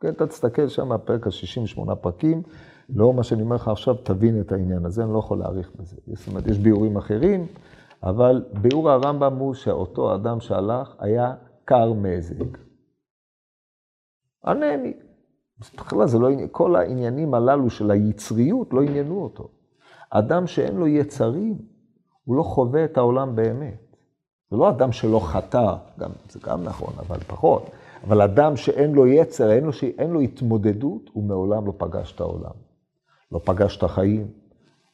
כן, אתה תסתכל שם, הפרק ה-60, שמונה פרקים. לאור מה שאני אומר לך עכשיו, תבין את העניין הזה, אני לא יכול להאריך בזה. זאת אומרת, יש ביאורים אחרים, אבל ביאור הרמב"ם הוא שאותו אדם שהלך היה קר מזג. אנמי. בכלל זה לא, כל העניינים הללו של היצריות לא עניינו אותו. אדם שאין לו יצרים, הוא לא חווה את העולם באמת. זה לא אדם שלא חטא, גם, זה גם נכון, אבל פחות. אבל אדם שאין לו יצר, אין לו, אין לו התמודדות, הוא מעולם לא פגש את העולם. לא פגש את החיים.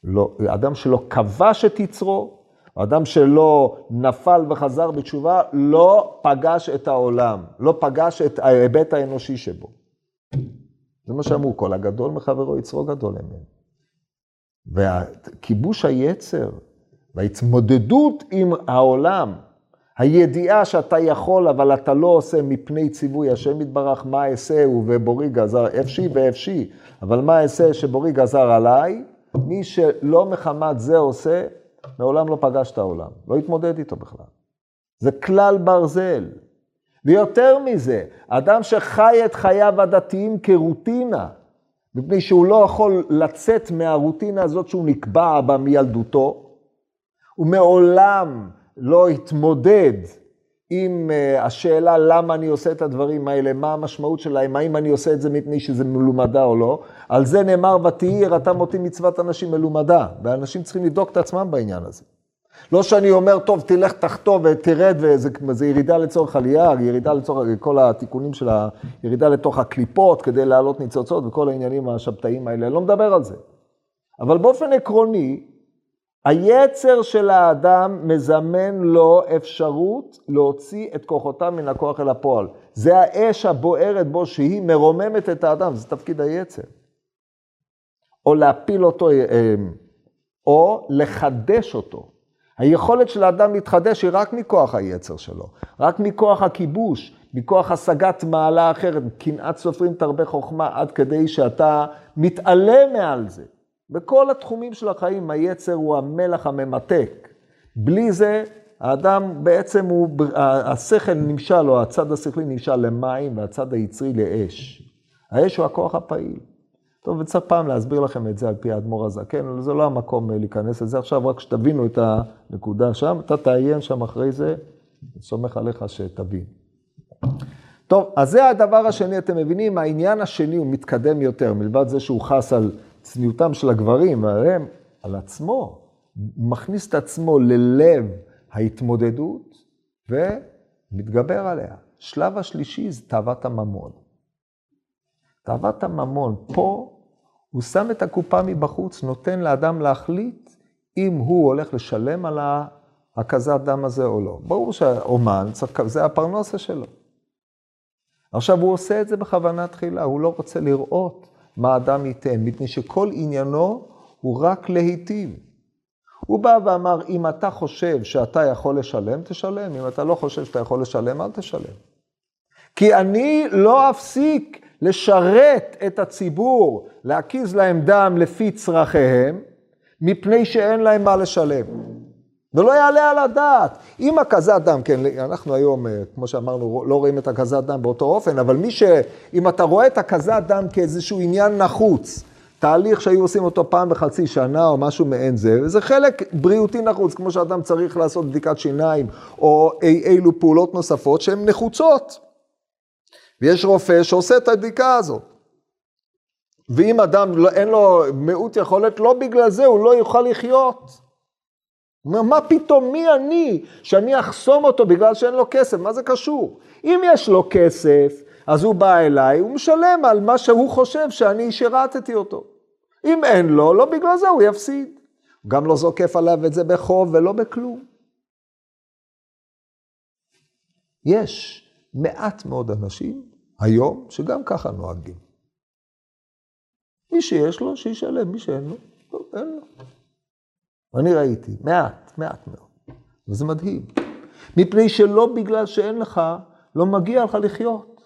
לא, אדם שלא כבש את יצרו, אדם שלא נפל וחזר בתשובה, לא פגש את העולם, לא פגש את ההיבט האנושי שבו. זה מה שאמרו, כל הגדול מחברו יצרו גדול אמן. וכיבוש היצר וההתמודדות עם העולם, הידיעה שאתה יכול, אבל אתה לא עושה מפני ציווי השם יתברך, מה אעשהו ובורי גזר, אפשי ואפשי, אבל מה אעשה שבורי גזר עליי, מי שלא מחמת זה עושה, מעולם לא פגש את העולם, לא התמודד איתו בכלל. זה כלל ברזל. ויותר מזה, אדם שחי את חייו הדתיים כרוטינה, מפני שהוא לא יכול לצאת מהרוטינה הזאת שהוא נקבע בה מילדותו, הוא מעולם לא התמודד עם אה, השאלה למה אני עושה את הדברים האלה, מה המשמעות שלהם, האם אני עושה את זה מפני שזה מלומדה או לא. על זה נאמר, ותהי יראתם אותי מצוות אנשים מלומדה, ואנשים צריכים לבדוק את עצמם בעניין הזה. לא שאני אומר, טוב, תלך תחתוב ותרד, וזה ירידה לצורך עלייה, ירידה לצורך כל התיקונים של הירידה לתוך הקליפות כדי להעלות ניצוצות וכל העניינים השבתאיים האלה, אני לא מדבר על זה. אבל באופן עקרוני, היצר של האדם מזמן לו אפשרות להוציא את כוחותיו מן הכוח אל הפועל. זה האש הבוערת בו שהיא מרוממת את האדם, זה תפקיד היצר. או להפיל אותו, אה, או לחדש אותו. היכולת של האדם להתחדש היא רק מכוח היצר שלו, רק מכוח הכיבוש, מכוח השגת מעלה אחרת. קנאת סופרים תרבה חוכמה עד כדי שאתה מתעלם מעל זה. בכל התחומים של החיים היצר הוא המלח הממתק. בלי זה האדם בעצם הוא, השכל נמשל, או הצד השכלי נמשל למים והצד היצרי לאש. האש הוא הכוח הפעיל. טוב, וצריך פעם להסביר לכם את זה על פי האדמו"ר הזקן, זה לא המקום אה, להיכנס לזה עכשיו, רק שתבינו את הנקודה שם, אתה תעיין שם אחרי זה, אני סומך עליך שתבין. טוב, אז זה הדבר השני, אתם מבינים? העניין השני הוא מתקדם יותר, מלבד זה שהוא חס על צניעותם של הגברים, הם על עצמו, מכניס את עצמו ללב ההתמודדות ומתגבר עליה. שלב השלישי זה תאוות הממון. תאוות הממון, פה הוא שם את הקופה מבחוץ, נותן לאדם להחליט אם הוא הולך לשלם על הקזת דם הזה או לא. ברור שהאומן, זה הפרנסה שלו. עכשיו, הוא עושה את זה בכוונה תחילה, הוא לא רוצה לראות מה אדם ייתן, מפני שכל עניינו הוא רק להיטיב. הוא בא ואמר, אם אתה חושב שאתה יכול לשלם, תשלם, אם אתה לא חושב שאתה יכול לשלם, אל תשלם. כי אני לא אפסיק לשרת את הציבור, להקיז להם דם לפי צרכיהם, מפני שאין להם מה לשלם. ולא יעלה על הדעת. אם הקזת דם, כן, אנחנו היום, אה, כמו שאמרנו, לא רואים את הקזת דם באותו אופן, אבל מי ש... אם אתה רואה את הקזת דם כאיזשהו עניין נחוץ, תהליך שהיו עושים אותו פעם בחצי שנה או משהו מעין זה, וזה חלק בריאותי נחוץ, כמו שאדם צריך לעשות בדיקת שיניים או אי אילו פעולות נוספות שהן נחוצות. ויש רופא שעושה את הבדיקה הזאת. ואם אדם לא, אין לו מיעוט יכולת, לא בגלל זה הוא לא יוכל לחיות. מה פתאום, מי אני, שאני אחסום אותו בגלל שאין לו כסף? מה זה קשור? אם יש לו כסף, אז הוא בא אליי, הוא משלם על מה שהוא חושב שאני שירתתי אותו. אם אין לו, לא בגלל זה הוא יפסיד. הוא גם לא זוקף עליו את זה בחוב ולא בכלום. יש מעט מאוד אנשים היום שגם ככה נוהגים. מי שיש לו, שישלם, מי שאין לו, לא, אין לו. אני ראיתי, מעט, מעט מאוד. וזה מדהים. מפני שלא בגלל שאין לך, לא מגיע לך לחיות.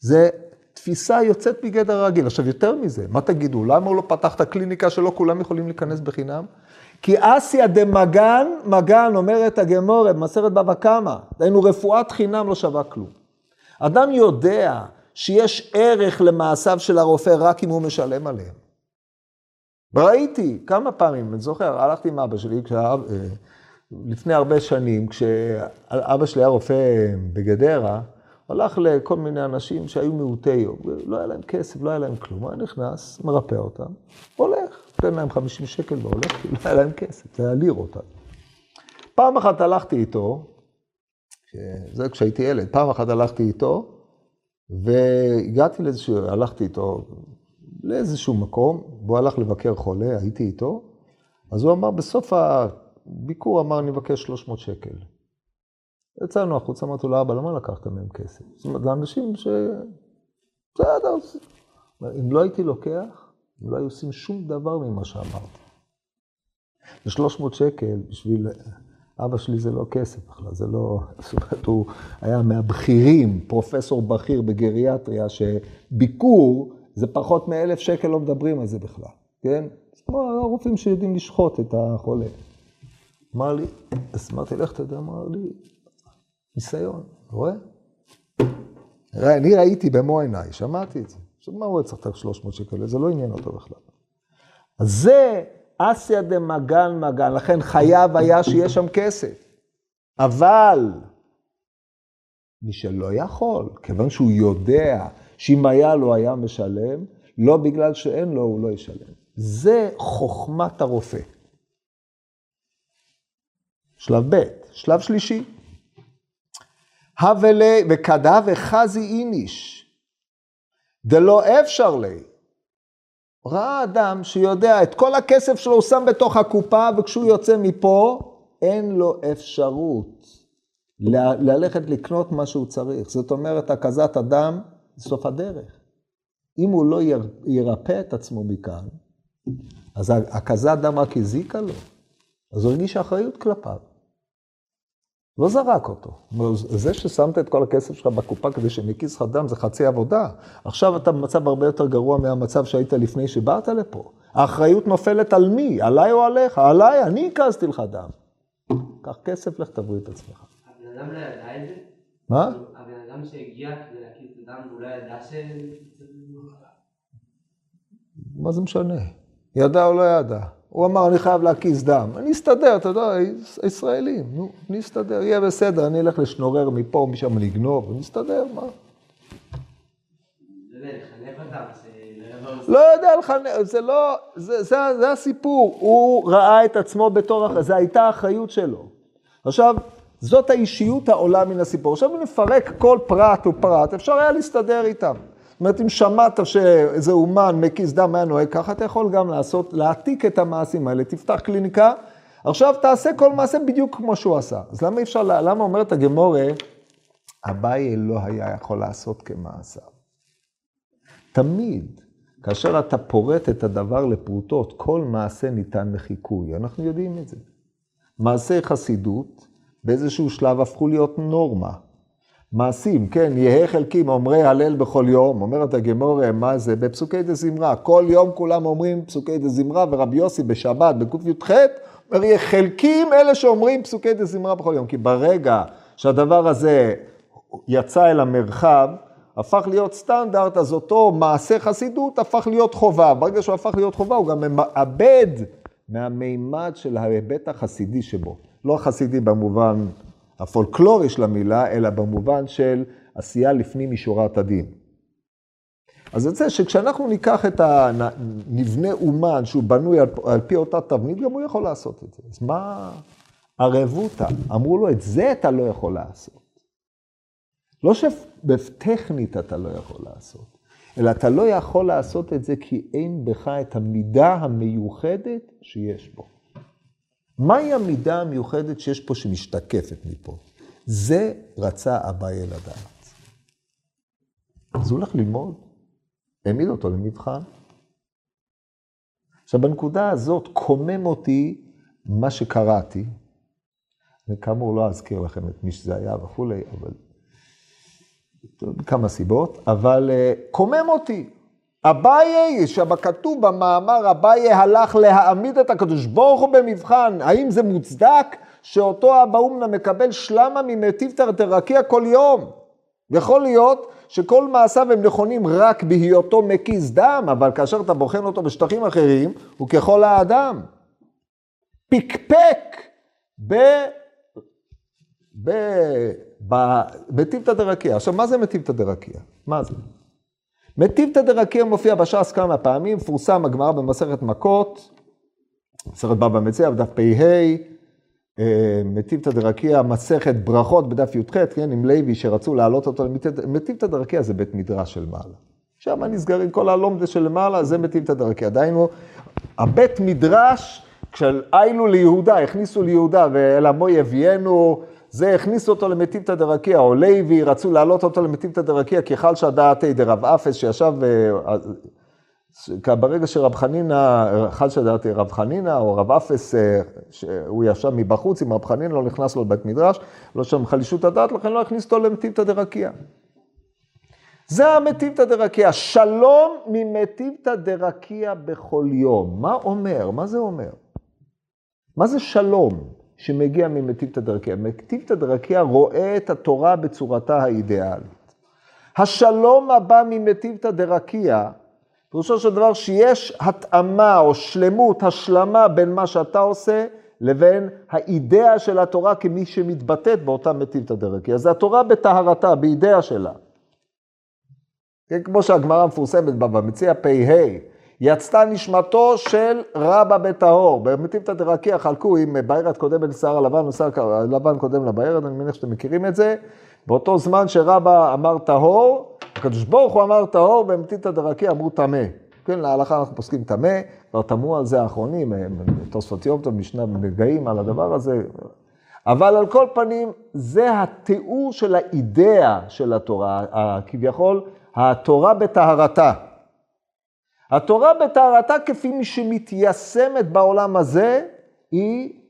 זה תפיסה יוצאת מגדר הרגיל. עכשיו, יותר מזה, מה תגידו, למה הוא לא פתח את הקליניקה שלא כולם יכולים להיכנס בחינם? כי אסיה דה מגן, אומרת הגמורה, במסרת בבא קמא, דהיינו רפואת חינם לא שווה כלום. אדם יודע שיש ערך למעשיו של הרופא רק אם הוא משלם עליהם. וראיתי כמה פעמים, אני זוכר, הלכתי עם אבא שלי, כשאב, אה, לפני הרבה שנים, כשאבא שלי היה רופא בגדרה, הלך לכל מיני אנשים שהיו מעוטי יום, לא היה להם כסף, לא היה להם כלום, היה נכנס, מרפא אותם, הולך, נותן להם 50 שקל והולך, כי לא היה להם כסף, זה היה לירות. פעם אחת הלכתי איתו, זה כשהייתי ילד, פעם אחת הלכתי איתו, והגעתי לאיזשהו, הלכתי איתו לאיזשהו מקום, והוא הלך לבקר חולה, הייתי איתו, אז הוא אמר, בסוף הביקור אמר, אני מבקש 300 שקל. יצאנו החוצה, אמרתי לו, אבא, למה לקחת מהם כסף? זאת אומרת, זה אנשים ש... בסדר, אם לא הייתי לוקח, הם לא היו עושים שום דבר ממה שאמרתי. זה 300 שקל בשביל... אבא שלי זה לא כסף בכלל, זה לא... זאת אומרת, הוא היה מהבכירים, פרופסור בכיר בגריאטריה, שביקור זה פחות מאלף שקל, לא מדברים על זה בכלל, כן? זה כמו הרופאים שיודעים לשחוט את החולה. אמר לי, אז אמרתי, לך יודע, אמר לי, ניסיון, רואה? אני ראיתי במו עיניי, שמעתי את זה. עכשיו, מה הוא צריך את ה-300 שקל? זה לא עניין אותו בכלל. אז זה אסיה דה מגן מגן, לכן חייב היה שיש שם כסף. אבל מי שלא יכול, כיוון שהוא יודע שאם היה לו היה משלם, לא בגלל שאין לו הוא לא ישלם. זה חוכמת הרופא. שלב ב', שלב שלישי. הבלה וכדה וחזי איניש, דלא אפשר לי. ראה אדם שיודע, את כל הכסף שלו הוא שם בתוך הקופה, וכשהוא יוצא מפה, אין לו אפשרות ללכת לקנות מה שהוא צריך. זאת אומרת, הקזת הדם, סוף הדרך. אם הוא לא ירפא את עצמו מכאן, אז הקזת דם רק הזיקה לו, אז הוא הרגיש אחריות כלפיו. לא זרק אותו. זה ששמת את כל הכסף שלך בקופה כדי שמקיס לך דם זה חצי עבודה. עכשיו אתה במצב הרבה יותר גרוע מהמצב שהיית לפני שבאת לפה. האחריות נופלת על מי? עליי או עליך? עליי, אני הקזתי לך דם. קח כסף, לך תבריא את עצמך. הבן אדם לא ידע את זה? מה? הבן אדם שהגיע כדי להקיס את הדם, הוא לא ידע ש... מה זה משנה? ידע או לא ידע? הוא אמר, אני חייב להקיז דם. אני אסתדר, אתה יודע, ישראלים, נו, אני אסתדר, יהיה בסדר, אני אלך לשנורר מפה, משם לגנוב, אני אסתדר, מה? זה לא יודע לחנך, זה לא, זה, זה, זה הסיפור. הוא ראה את עצמו בתור, זו הייתה האחריות שלו. עכשיו, זאת האישיות העולה מן הסיפור. עכשיו אם נפרק כל פרט ופרט, אפשר היה להסתדר איתם. זאת אומרת, אם שמעת שאיזה אומן מקיס דם היה נוהג ככה, אתה יכול גם לעשות, להעתיק את המעשים האלה, תפתח קליניקה, עכשיו תעשה כל מעשה בדיוק כמו שהוא עשה. אז למה אפשר, למה אומרת הגמורה, אביי לא היה יכול לעשות כמעשיו? תמיד, כאשר אתה פורט את הדבר לפרוטות, כל מעשה ניתן לחיקוי. אנחנו יודעים את זה. מעשי חסידות, באיזשהו שלב הפכו להיות נורמה. מעשים, כן, יהא חלקים אומרי הלל בכל יום, אומרת הגמורה, מה זה? בפסוקי דה זמרה. כל יום כולם אומרים פסוקי דה זמרה, ורבי יוסי בשבת, בקי"ח, אומר, יהיה חלקים אלה שאומרים פסוקי דה זמרה בכל יום. כי ברגע שהדבר הזה יצא אל המרחב, הפך להיות סטנדרט, אז אותו מעשה חסידות הפך להיות חובה. ברגע שהוא הפך להיות חובה, הוא גם מאבד מהמימד של ההיבט החסידי שבו. לא החסידי במובן הפולקלורי של המילה, אלא במובן של עשייה לפנים משורת הדין. אז יוצא שכשאנחנו ניקח את הנבנה אומן שהוא בנוי על, על פי אותה תבנית, גם הוא יכול לעשות את זה. אז מה ערבותא? אמרו לו, את זה אתה לא יכול לעשות. לא שטכנית אתה לא יכול לעשות, אלא אתה לא יכול לעשות את זה כי אין בך את המידה המיוחדת שיש בו. מהי המידה המיוחדת שיש פה שמשתקפת מפה? זה רצה אביי לדעת. אז הוא הולך ללמוד, העמיד אותו למבחן. עכשיו, בנקודה הזאת קומם אותי מה שקראתי, וכאמור לא אזכיר לכם את מי שזה היה וכולי, אבל כמה סיבות, אבל uh, קומם אותי. אביי, כתוב במאמר, אביי הלך להעמיד את הקדוש ברוך הוא במבחן. האם זה מוצדק שאותו אבא אומנה מקבל שלמה ממטיבתא דרקיע כל יום? יכול להיות שכל מעשיו הם נכונים רק בהיותו מקיז דם, אבל כאשר אתה בוחן אותו בשטחים אחרים, הוא ככל האדם. פקפק ב... ב... מטיבתא דרקיע. עכשיו, מה זה מטיבתא דרקיע? מה זה? מטיבתא דרקיע מופיע בש"ס כמה פעמים, פורסם הגמרא במסכת מכות, מסכת בבא מציע, בדף פ"ה, מטיבתא דרקיע, מסכת ברכות בדף י"ח, כן, עם לוי שרצו להעלות אותו מטיבתא דרקיע זה בית מדרש של מעלה. שם נסגרים כל הלומדה של מעלה, זה מטיבתא דרקיע. דהיינו, הבית מדרש, כשאיילו ליהודה, הכניסו ליהודה, ואל עמו יביאנו, זה הכניס אותו למטיבתא דרקיע, או לוי, רצו להעלות אותו למטיבתא דרקיע, כחלשא דעתי דרב אפס, שישב, ברגע שרב חנינא, חלשא דעתי רב חנינא, או רב אפס, הוא ישב מבחוץ עם רב חנינא, לא נכנס לו לבית מדרש, לא שם חלישות הדעת, לכן לא הכניס אותו למטיבתא דרקיע. זה המטיבתא דרקיע, שלום ממטיבתא דרקיע בכל יום. מה אומר? מה זה אומר? מה זה שלום? שמגיע ממטיבתא דרקיע. מטיבתא דרקיע רואה את התורה בצורתה האידיאלית. השלום הבא ממטיבתא דרקיע, פירושו של דבר שיש התאמה או שלמות, השלמה בין מה שאתה עושה לבין האידאה של התורה כמי שמתבטאת באותה מטיבתא דרקיע. זה התורה בטהרתה, באידאה שלה. כן, כמו שהגמרא המפורסמת בה, במציע פ"ה, יצתה נשמתו של רבא בטהור. במטיבתא דרקיע חלקו עם בארת קודמת לשיער הלבן ושיער הלבן קודם לבארת, אני מניח שאתם מכירים את זה. באותו זמן שרבא אמר טהור, הקדוש ברוך הוא אמר טהור, במטיבתא דרקיע אמרו טמא. כן, להלכה אנחנו פוסקים טמא, כבר תמו על זה האחרונים, תוספות יום טוב, משנה נגעים על הדבר הזה. אבל על כל פנים, זה התיאור של האידאה של התורה, כביכול, התורה בטהרתה. התורה בטהרתה כפי שמתיישמת בעולם הזה, היא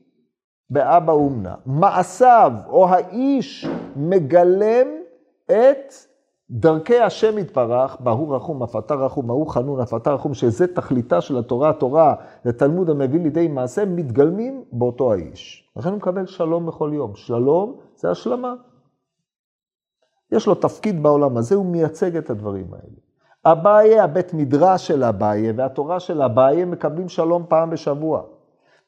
באבא אומנה. מעשיו או האיש מגלם את דרכי השם יתברך, בהוא רחום, אף אתה רחום, ההוא חנון, אף אתה רחום, שזה תכליתה של התורה, התורה, לתלמוד המביא לידי מעשה, מתגלמים באותו האיש. לכן הוא מקבל שלום בכל יום. שלום זה השלמה. יש לו תפקיד בעולם הזה, הוא מייצג את הדברים האלה. אביי, הבית מדרש של אביי והתורה של אביי מקבלים שלום פעם בשבוע.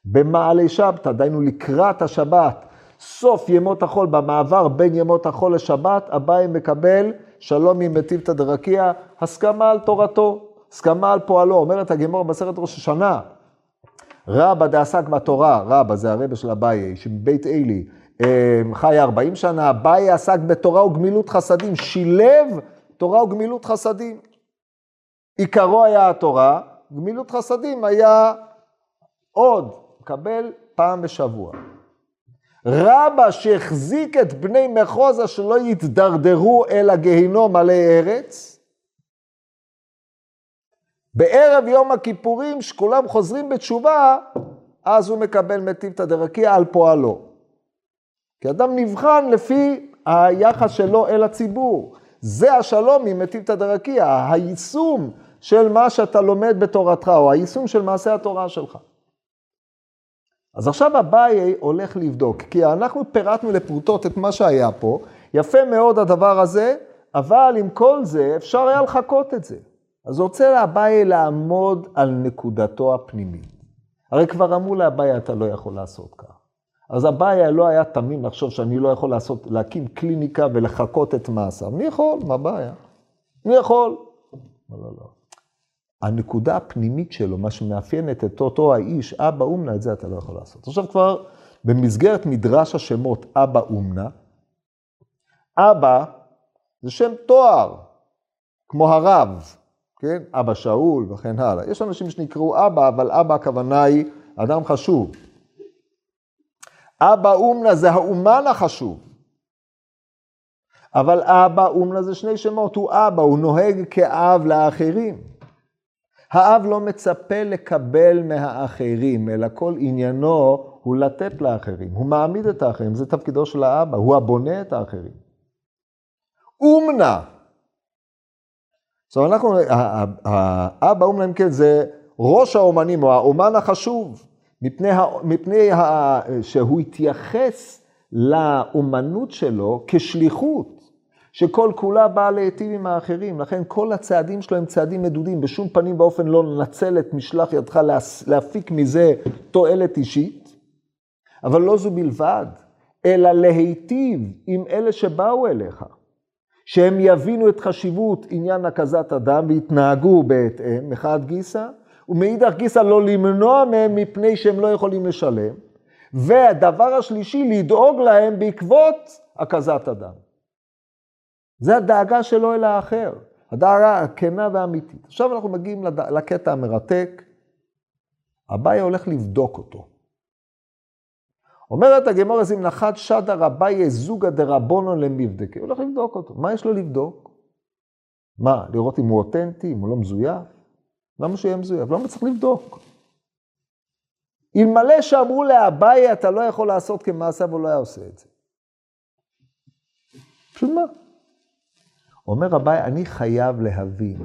במעלי שבתא, דהיינו לקראת השבת, סוף ימות החול, במעבר בין ימות החול לשבת, אביי מקבל שלום עם מטיבתא דרקיע, הסכמה על תורתו, הסכמה על פועלו. אומרת הגמור במסכת ראש השנה, רבא דעסק בתורה, רבא זה הרבה של אביי, שבבית אלי, אה, חי 40 שנה, אביי עסק בתורה וגמילות חסדים, שילב תורה וגמילות חסדים. עיקרו היה התורה, גמילות חסדים היה עוד, מקבל פעם בשבוע. רבא שהחזיק את בני מחוזה שלא יתדרדרו אל הגיהינום עלי ארץ, בערב יום הכיפורים, שכולם חוזרים בתשובה, אז הוא מקבל מטיבתא דרקיע על פועלו. כי אדם נבחן לפי היחס שלו אל הציבור. זה השלום ממטיבתא דרקיע, היישום של מה שאתה לומד בתורתך, או היישום של מעשה התורה שלך. אז עכשיו אביי הולך לבדוק, כי אנחנו פירטנו לפרוטות את מה שהיה פה, יפה מאוד הדבר הזה, אבל עם כל זה אפשר היה לחקות את זה. אז רוצה לאביי לעמוד על נקודתו הפנימית. הרי כבר אמרו לאביי, אתה לא יכול לעשות כך. אז אביי לא היה תמים לחשוב שאני לא יכול לעשות, להקים קליניקה ולחקות את מעשיו. אני יכול, מה הבעיה? אני יכול. לא, לא, לא. הנקודה הפנימית שלו, מה שמאפיינת את אותו האיש, אבא אומנה, את זה אתה לא יכול לעשות. עכשיו כבר, במסגרת מדרש השמות אבא אומנה, אבא זה שם תואר, כמו הרב, כן? אבא שאול וכן הלאה. יש אנשים שנקראו אבא, אבל אבא הכוונה היא אדם חשוב. אבא אומנה זה האומן החשוב. אבל אבא אומנה זה שני שמות, הוא אבא, הוא נוהג כאב לאחרים. האב לא מצפה לקבל מהאחרים, אלא כל עניינו הוא לתת לאחרים. הוא מעמיד את האחרים, זה תפקידו של האבא, הוא הבונה את האחרים. אומנה. עכשיו אנחנו, האבא אומנה, אם כן, זה ראש האומנים, או האומן החשוב, מפני, מפני שהוא התייחס לאומנות שלו כשליחות. שכל כולה באה להיטיב עם האחרים, לכן כל הצעדים שלו הם צעדים מדודים, בשום פנים ואופן לא לנצל את משלח ידך להפיק מזה תועלת אישית, אבל לא זו בלבד, אלא להיטיב עם אלה שבאו אליך, שהם יבינו את חשיבות עניין הקזת אדם ויתנהגו בהתאם, מחד גיסא, ומאידך גיסא לא למנוע מהם מפני שהם לא יכולים לשלם, והדבר השלישי, לדאוג להם בעקבות הקזת אדם. זה הדאגה שלו אל האחר, הדאגה הכנה והאמיתית. עכשיו אנחנו מגיעים לקטע המרתק, אביי הולך לבדוק אותו. אומרת הגמור הזה, אם נחת שדר אביי זוגא דרבונו למבדקי, הוא הולך לבדוק אותו. מה יש לו לבדוק? מה, לראות אם הוא אותנטי, אם הוא לא מזויף? למה שהוא יהיה מזויף? למה צריך לבדוק? אלמלא שאמרו לאביי, אתה לא יכול לעשות כמעשיו, הוא לא היה עושה את זה. פשוט מה? אומר אביי, אני חייב להבין.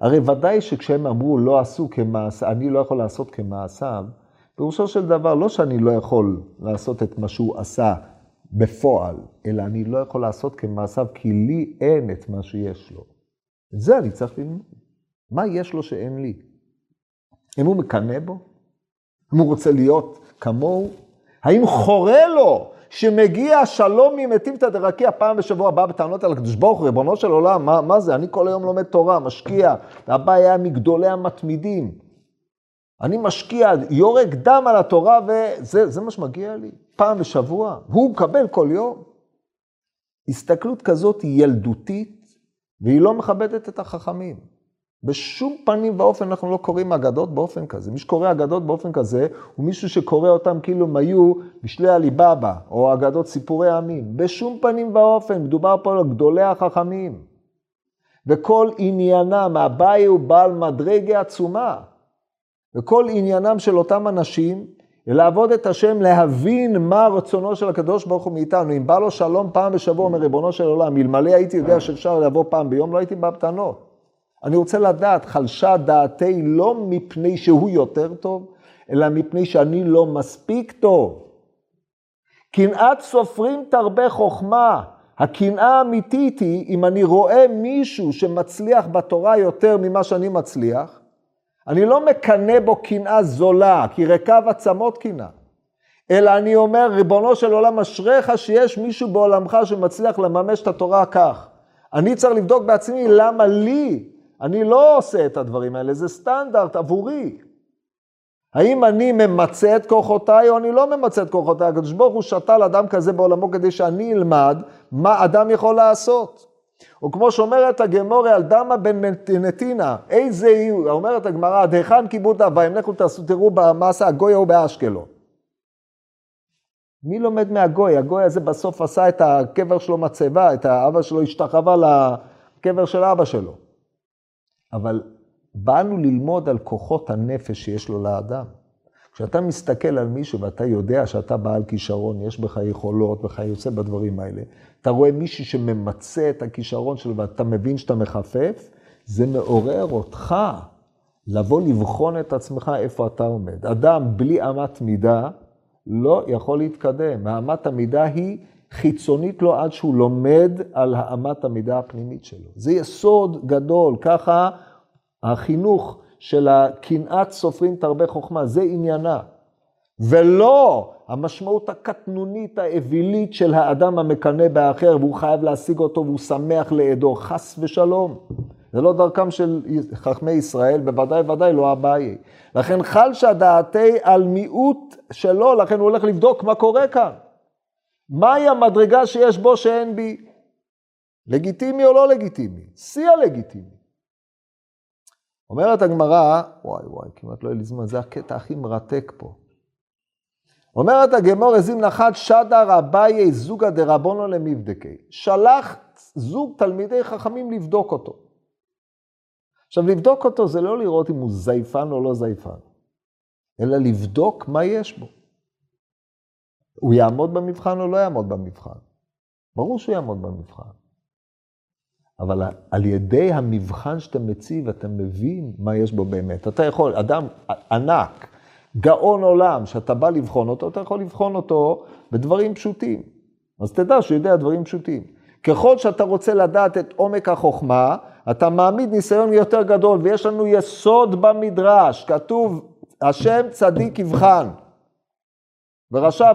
הרי ודאי שכשהם אמרו לא עשו כמעשה, אני לא יכול לעשות כמעשיו, פירושו של דבר לא שאני לא יכול לעשות את מה שהוא עשה בפועל, אלא אני לא יכול לעשות כמעשיו כי לי אין את מה שיש לו. את זה אני צריך ללמוד. מה יש לו שאין לי? אם הוא מקנא בו? אם הוא רוצה להיות כמוהו? האם חורה לו שמגיע שלום ממטיבתא דרקיע פעם בשבוע, בא בטענות על הקדוש ברוך הוא, ריבונו של עולם, מה, מה זה? אני כל היום לומד תורה, משקיע, אבא היה מגדולי המתמידים. אני משקיע, יורק דם על התורה, וזה מה שמגיע לי, פעם בשבוע. הוא מקבל כל יום. הסתכלות כזאת היא ילדותית, והיא לא מכבדת את החכמים. בשום פנים ואופן אנחנו לא קוראים אגדות באופן כזה. מי שקורא אגדות באופן כזה, הוא מישהו שקורא אותם כאילו הם היו בשלי עליבאבא, או אגדות סיפורי עמים. בשום פנים ואופן, מדובר פה על גדולי החכמים. וכל עניינם, אביי הוא בעל מדרגה עצומה. וכל עניינם של אותם אנשים, לעבוד את השם, להבין מה רצונו של הקדוש ברוך הוא מאיתנו. אם בא לו שלום פעם בשבוע, אומר ריבונו של עולם, אלמלא הייתי יודע שאפשר לבוא פעם ביום, לא הייתי בא בתנות. אני רוצה לדעת, חלשה דעתי לא מפני שהוא יותר טוב, אלא מפני שאני לא מספיק טוב. קנאת סופרים תרבה חוכמה. הקנאה האמיתית היא, אם אני רואה מישהו שמצליח בתורה יותר ממה שאני מצליח, אני לא מקנא בו קנאה זולה, כי ריקב עצמות קנאה. אלא אני אומר, ריבונו של עולם, אשריך שיש מישהו בעולמך שמצליח לממש את התורה כך. אני צריך לבדוק בעצמי למה לי, אני לא עושה את הדברים האלה, זה סטנדרט עבורי. האם אני ממצה את כוחותיי או אני לא ממצה את כוחותיי? הקדוש ברוך הוא שתל אדם כזה בעולמו כדי שאני אלמד מה אדם יכול לעשות. או כמו שאומרת הגמורה על דמה בן נתינה, איזה יהיו, אומרת הגמרא, עד היכן כיבוד אביים, לכו תעשו, תראו במסה הגוי ההוא באשקלון. מי לומד מהגוי? הגוי הזה בסוף עשה את הקבר שלו מצבה, את האבא שלו השתחווה לקבר של אבא שלו. אבל באנו ללמוד על כוחות הנפש שיש לו לאדם. כשאתה מסתכל על מישהו ואתה יודע שאתה בעל כישרון, יש בך יכולות וכיוצא בדברים האלה, אתה רואה מישהו שממצה את הכישרון שלו ואתה מבין שאתה מחפף, זה מעורר אותך לבוא לבחון את עצמך איפה אתה עומד. אדם בלי אמת מידה לא יכול להתקדם. האמת המידה היא חיצונית לו עד שהוא לומד על האמת המידה הפנימית שלו. זה יסוד גדול, ככה החינוך של הקנאת סופרים תרבה חוכמה, זה עניינה. ולא המשמעות הקטנונית, האווילית של האדם המקנא באחר, והוא חייב להשיג אותו והוא שמח לעדו, חס ושלום. זה לא דרכם של חכמי ישראל, בוודאי ודאי לא אביי. לכן חל שהדעתי על מיעוט שלו, לכן הוא הולך לבדוק מה קורה כאן. מהי המדרגה שיש בו שאין בי? לגיטימי או לא לגיטימי? שיא הלגיטימי. אומרת הגמרא, וואי וואי, כמעט לא יהיה לי זמן, זה הקטע הכי מרתק פה. אומרת הגמור, הזים נחת שדר אביי זוגא דרבונו למבדקי. שלח זוג תלמידי חכמים לבדוק אותו. עכשיו, לבדוק אותו זה לא לראות אם הוא זייפן או לא זייפן, אלא לבדוק מה יש בו. הוא יעמוד במבחן או לא יעמוד במבחן? ברור שהוא יעמוד במבחן. אבל על ידי המבחן שאתה מציב, אתה מבין מה יש בו באמת. אתה יכול, אדם ענק, גאון עולם, שאתה בא לבחון אותו, אתה יכול לבחון אותו בדברים פשוטים. אז תדע שהוא יודע דברים פשוטים. ככל שאתה רוצה לדעת את עומק החוכמה, אתה מעמיד ניסיון יותר גדול, ויש לנו יסוד במדרש, כתוב, השם צדיק יבחן. ורשע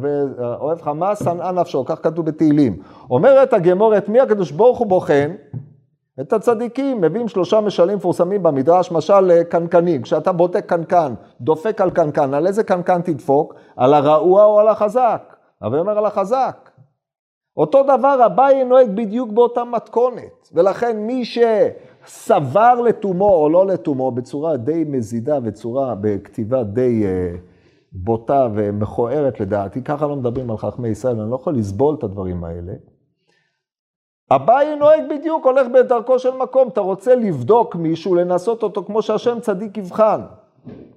ואוהב חמאס, שנאה נפשו, כך כתוב בתהילים. אומרת הגמורת, מי הקדוש ברוך הוא בוחן? את הצדיקים, מביאים שלושה משלים מפורסמים במדרש, משל קנקנים, כשאתה בודק קנקן, דופק על קנקן, על איזה קנקן תדפוק? על הרעוע או על החזק? אבל אומר על החזק. אותו דבר אביי נוהג בדיוק באותה מתכונת, ולכן מי שסבר לתומו או לא לתומו בצורה די מזידה, בצורה, בכתיבה די... בוטה ומכוערת לדעתי, ככה לא מדברים על חכמי ישראל, אני לא יכול לסבול את הדברים האלה. אביי נוהג בדיוק, הולך בדרכו של מקום, אתה רוצה לבדוק מישהו, לנסות אותו כמו שהשם צדיק יבחן.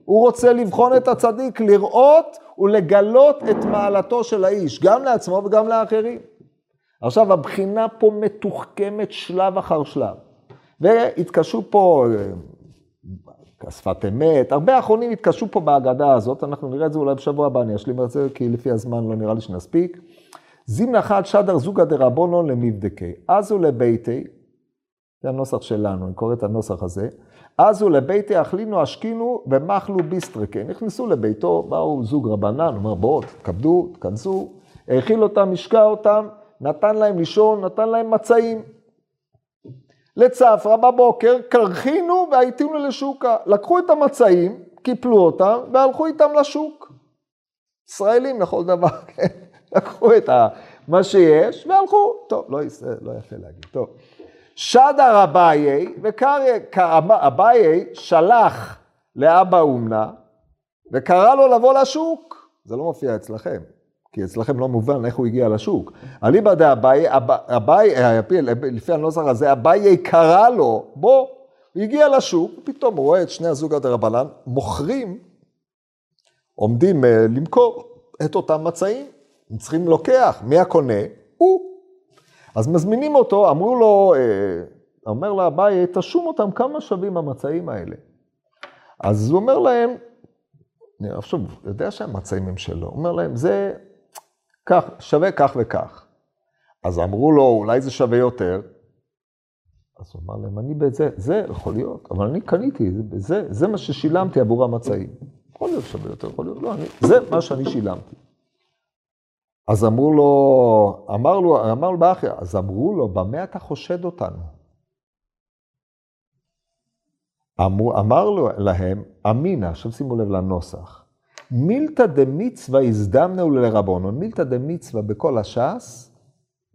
הוא רוצה לבחון את הצדיק, לראות ולגלות את מעלתו של האיש, גם לעצמו וגם לאחרים. עכשיו, הבחינה פה מתוחכמת שלב אחר שלב. והתקשו פה כשפת אמת, הרבה אחרונים התקשו פה בהגדה הזאת, אנחנו נראה את זה אולי בשבוע הבא, אני אשלים את זה, כי לפי הזמן לא נראה לי שנספיק. זימנה אחת שדר זוגא דרבונון למבדקי, עזו לביתי, זה הנוסח שלנו, אני קורא את הנוסח הזה, עזו לביתי אכלינו אשקינו ומחלו ביסטרקי, נכנסו לביתו, באו זוג רבנן, אומר בואו, תכבדו, תכנסו, האכיל אותם, השקע אותם, נתן להם לישון, נתן להם מצעים. לצפרא בבוקר, קרחינו והייתינו לשוקה. לקחו את המצעים, קיפלו אותם והלכו איתם לשוק. ישראלים לכל דבר, כן? לקחו את מה שיש והלכו. טוב, לא, לא יפה להגיד, טוב. שדר אביי, אביי שלח לאבא אומנה וקרא לו לבוא לשוק. זה לא מופיע אצלכם. כי אצלכם לא מובן איך הוא הגיע לשוק. אליבא דאביי, אביי, לפי הנוסח הזה, אביי קרא לו, בוא, הוא הגיע לשוק, פתאום הוא רואה את שני הזוג הדרבנן, מוכרים, עומדים אה, למכור את אותם מצעים, הם צריכים לוקח, מי הקונה? הוא. אז מזמינים אותו, אמרו לו, אה, אומר לאביי, תשום אותם, כמה שווים המצעים האלה? אז הוא אומר להם, עכשיו יודע שהמצעים הם שלו, הוא אומר להם, זה כך, שווה כך וכך. אז אמרו לו, אולי זה שווה יותר. אז הוא אמר להם, אני בזה, זה יכול להיות, אבל אני קניתי, זה, זה מה ששילמתי עבור המצעים. יכול להיות שווה יותר, יכול להיות, לא, אני, זה מה שאני שילמתי. אז אמרו לו, אמר לו, אמר לו באחי, אז אמרו לו, במה אתה חושד אותנו? אמר, אמר לו להם, אמינא, עכשיו שימו לב לנוסח, מילתא דמצווה הזדמנו לרבונו, מילתא דמצווה בכל הש"ס,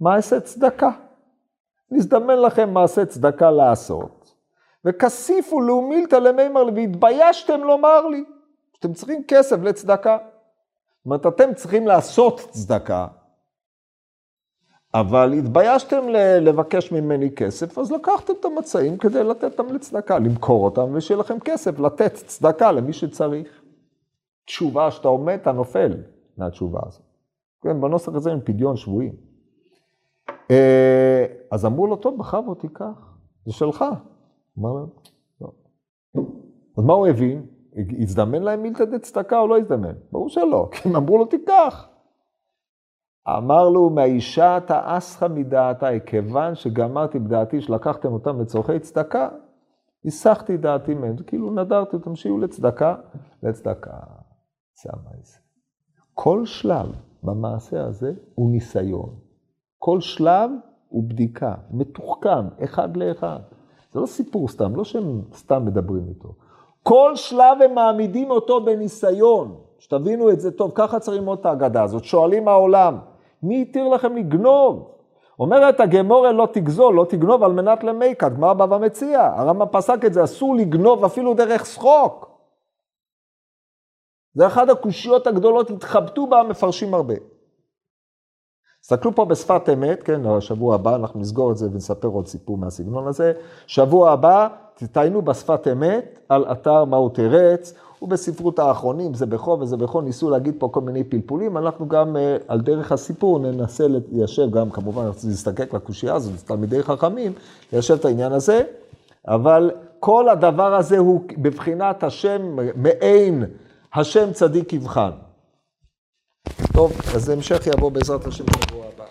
מעשה צדקה. נזדמן לכם מעשה צדקה לעשות, וכסיפו לאומילתא למימר והתביישתם לומר לי, שאתם צריכים כסף לצדקה. זאת אומרת, אתם צריכים לעשות צדקה, אבל התביישתם לבקש ממני כסף, אז לקחתם את המצעים כדי לתת אותם לצדקה, למכור אותם, ושיהיה לכם כסף לתת צדקה למי שצריך. תשובה שאתה עומד, אתה נופל מהתשובה הזאת. כן, בנוסח הזה הם פדיון שבויים. אה, אז אמרו לו, טוב, בכבוד תיקח, זה שלך. אמר להם, לא. אז מה הוא הבין? הזדמן להם מילתא דצדקה או לא הזדמן? ברור שלא, כי הם אמרו לו, תיקח. אמר לו, מהאישה אתה אסך מדעתה, כיוון שגמרתי בדעתי שלקחתם אותם לצורכי צדקה, הסחתי דעתי מהם, כאילו נדרתי אותם שיהיו לצדקה, לצדקה. זה המעשה. כל שלב במעשה הזה הוא ניסיון. כל שלב הוא בדיקה, מתוחכם, אחד לאחד. זה לא סיפור סתם, לא שהם סתם מדברים איתו. כל שלב הם מעמידים אותו בניסיון. שתבינו את זה טוב, ככה צריך ללמוד את ההגדה הזאת. שואלים העולם, מי התיר לכם לגנוב? אומרת הגמורה לא תגזול, לא תגנוב על מנת למיקה, גמרא בבא מציע. הרמב"ם פסק את זה, אסור לגנוב אפילו דרך שחוק. זה אחת הקושיות הגדולות, התחבטו בה המפרשים הרבה. תסתכלו פה בשפת אמת, כן, השבוע הבא אנחנו נסגור את זה ונספר עוד סיפור מהסגנון הזה. שבוע הבא תתעיינו בשפת אמת על אתר מהו תרץ, ובספרות האחרונים, זה בכו וזה בכו, ניסו להגיד פה כל מיני פלפולים, אנחנו גם אה, על דרך הסיפור ננסה ליישב גם, כמובן, להזדקק לקושייה הזאת, תלמידי חכמים, ליישב את העניין הזה, אבל כל הדבר הזה הוא בבחינת השם, מעין השם צדיק יבחן. טוב, אז המשך יבוא בעזרת השם בשבוע הבא.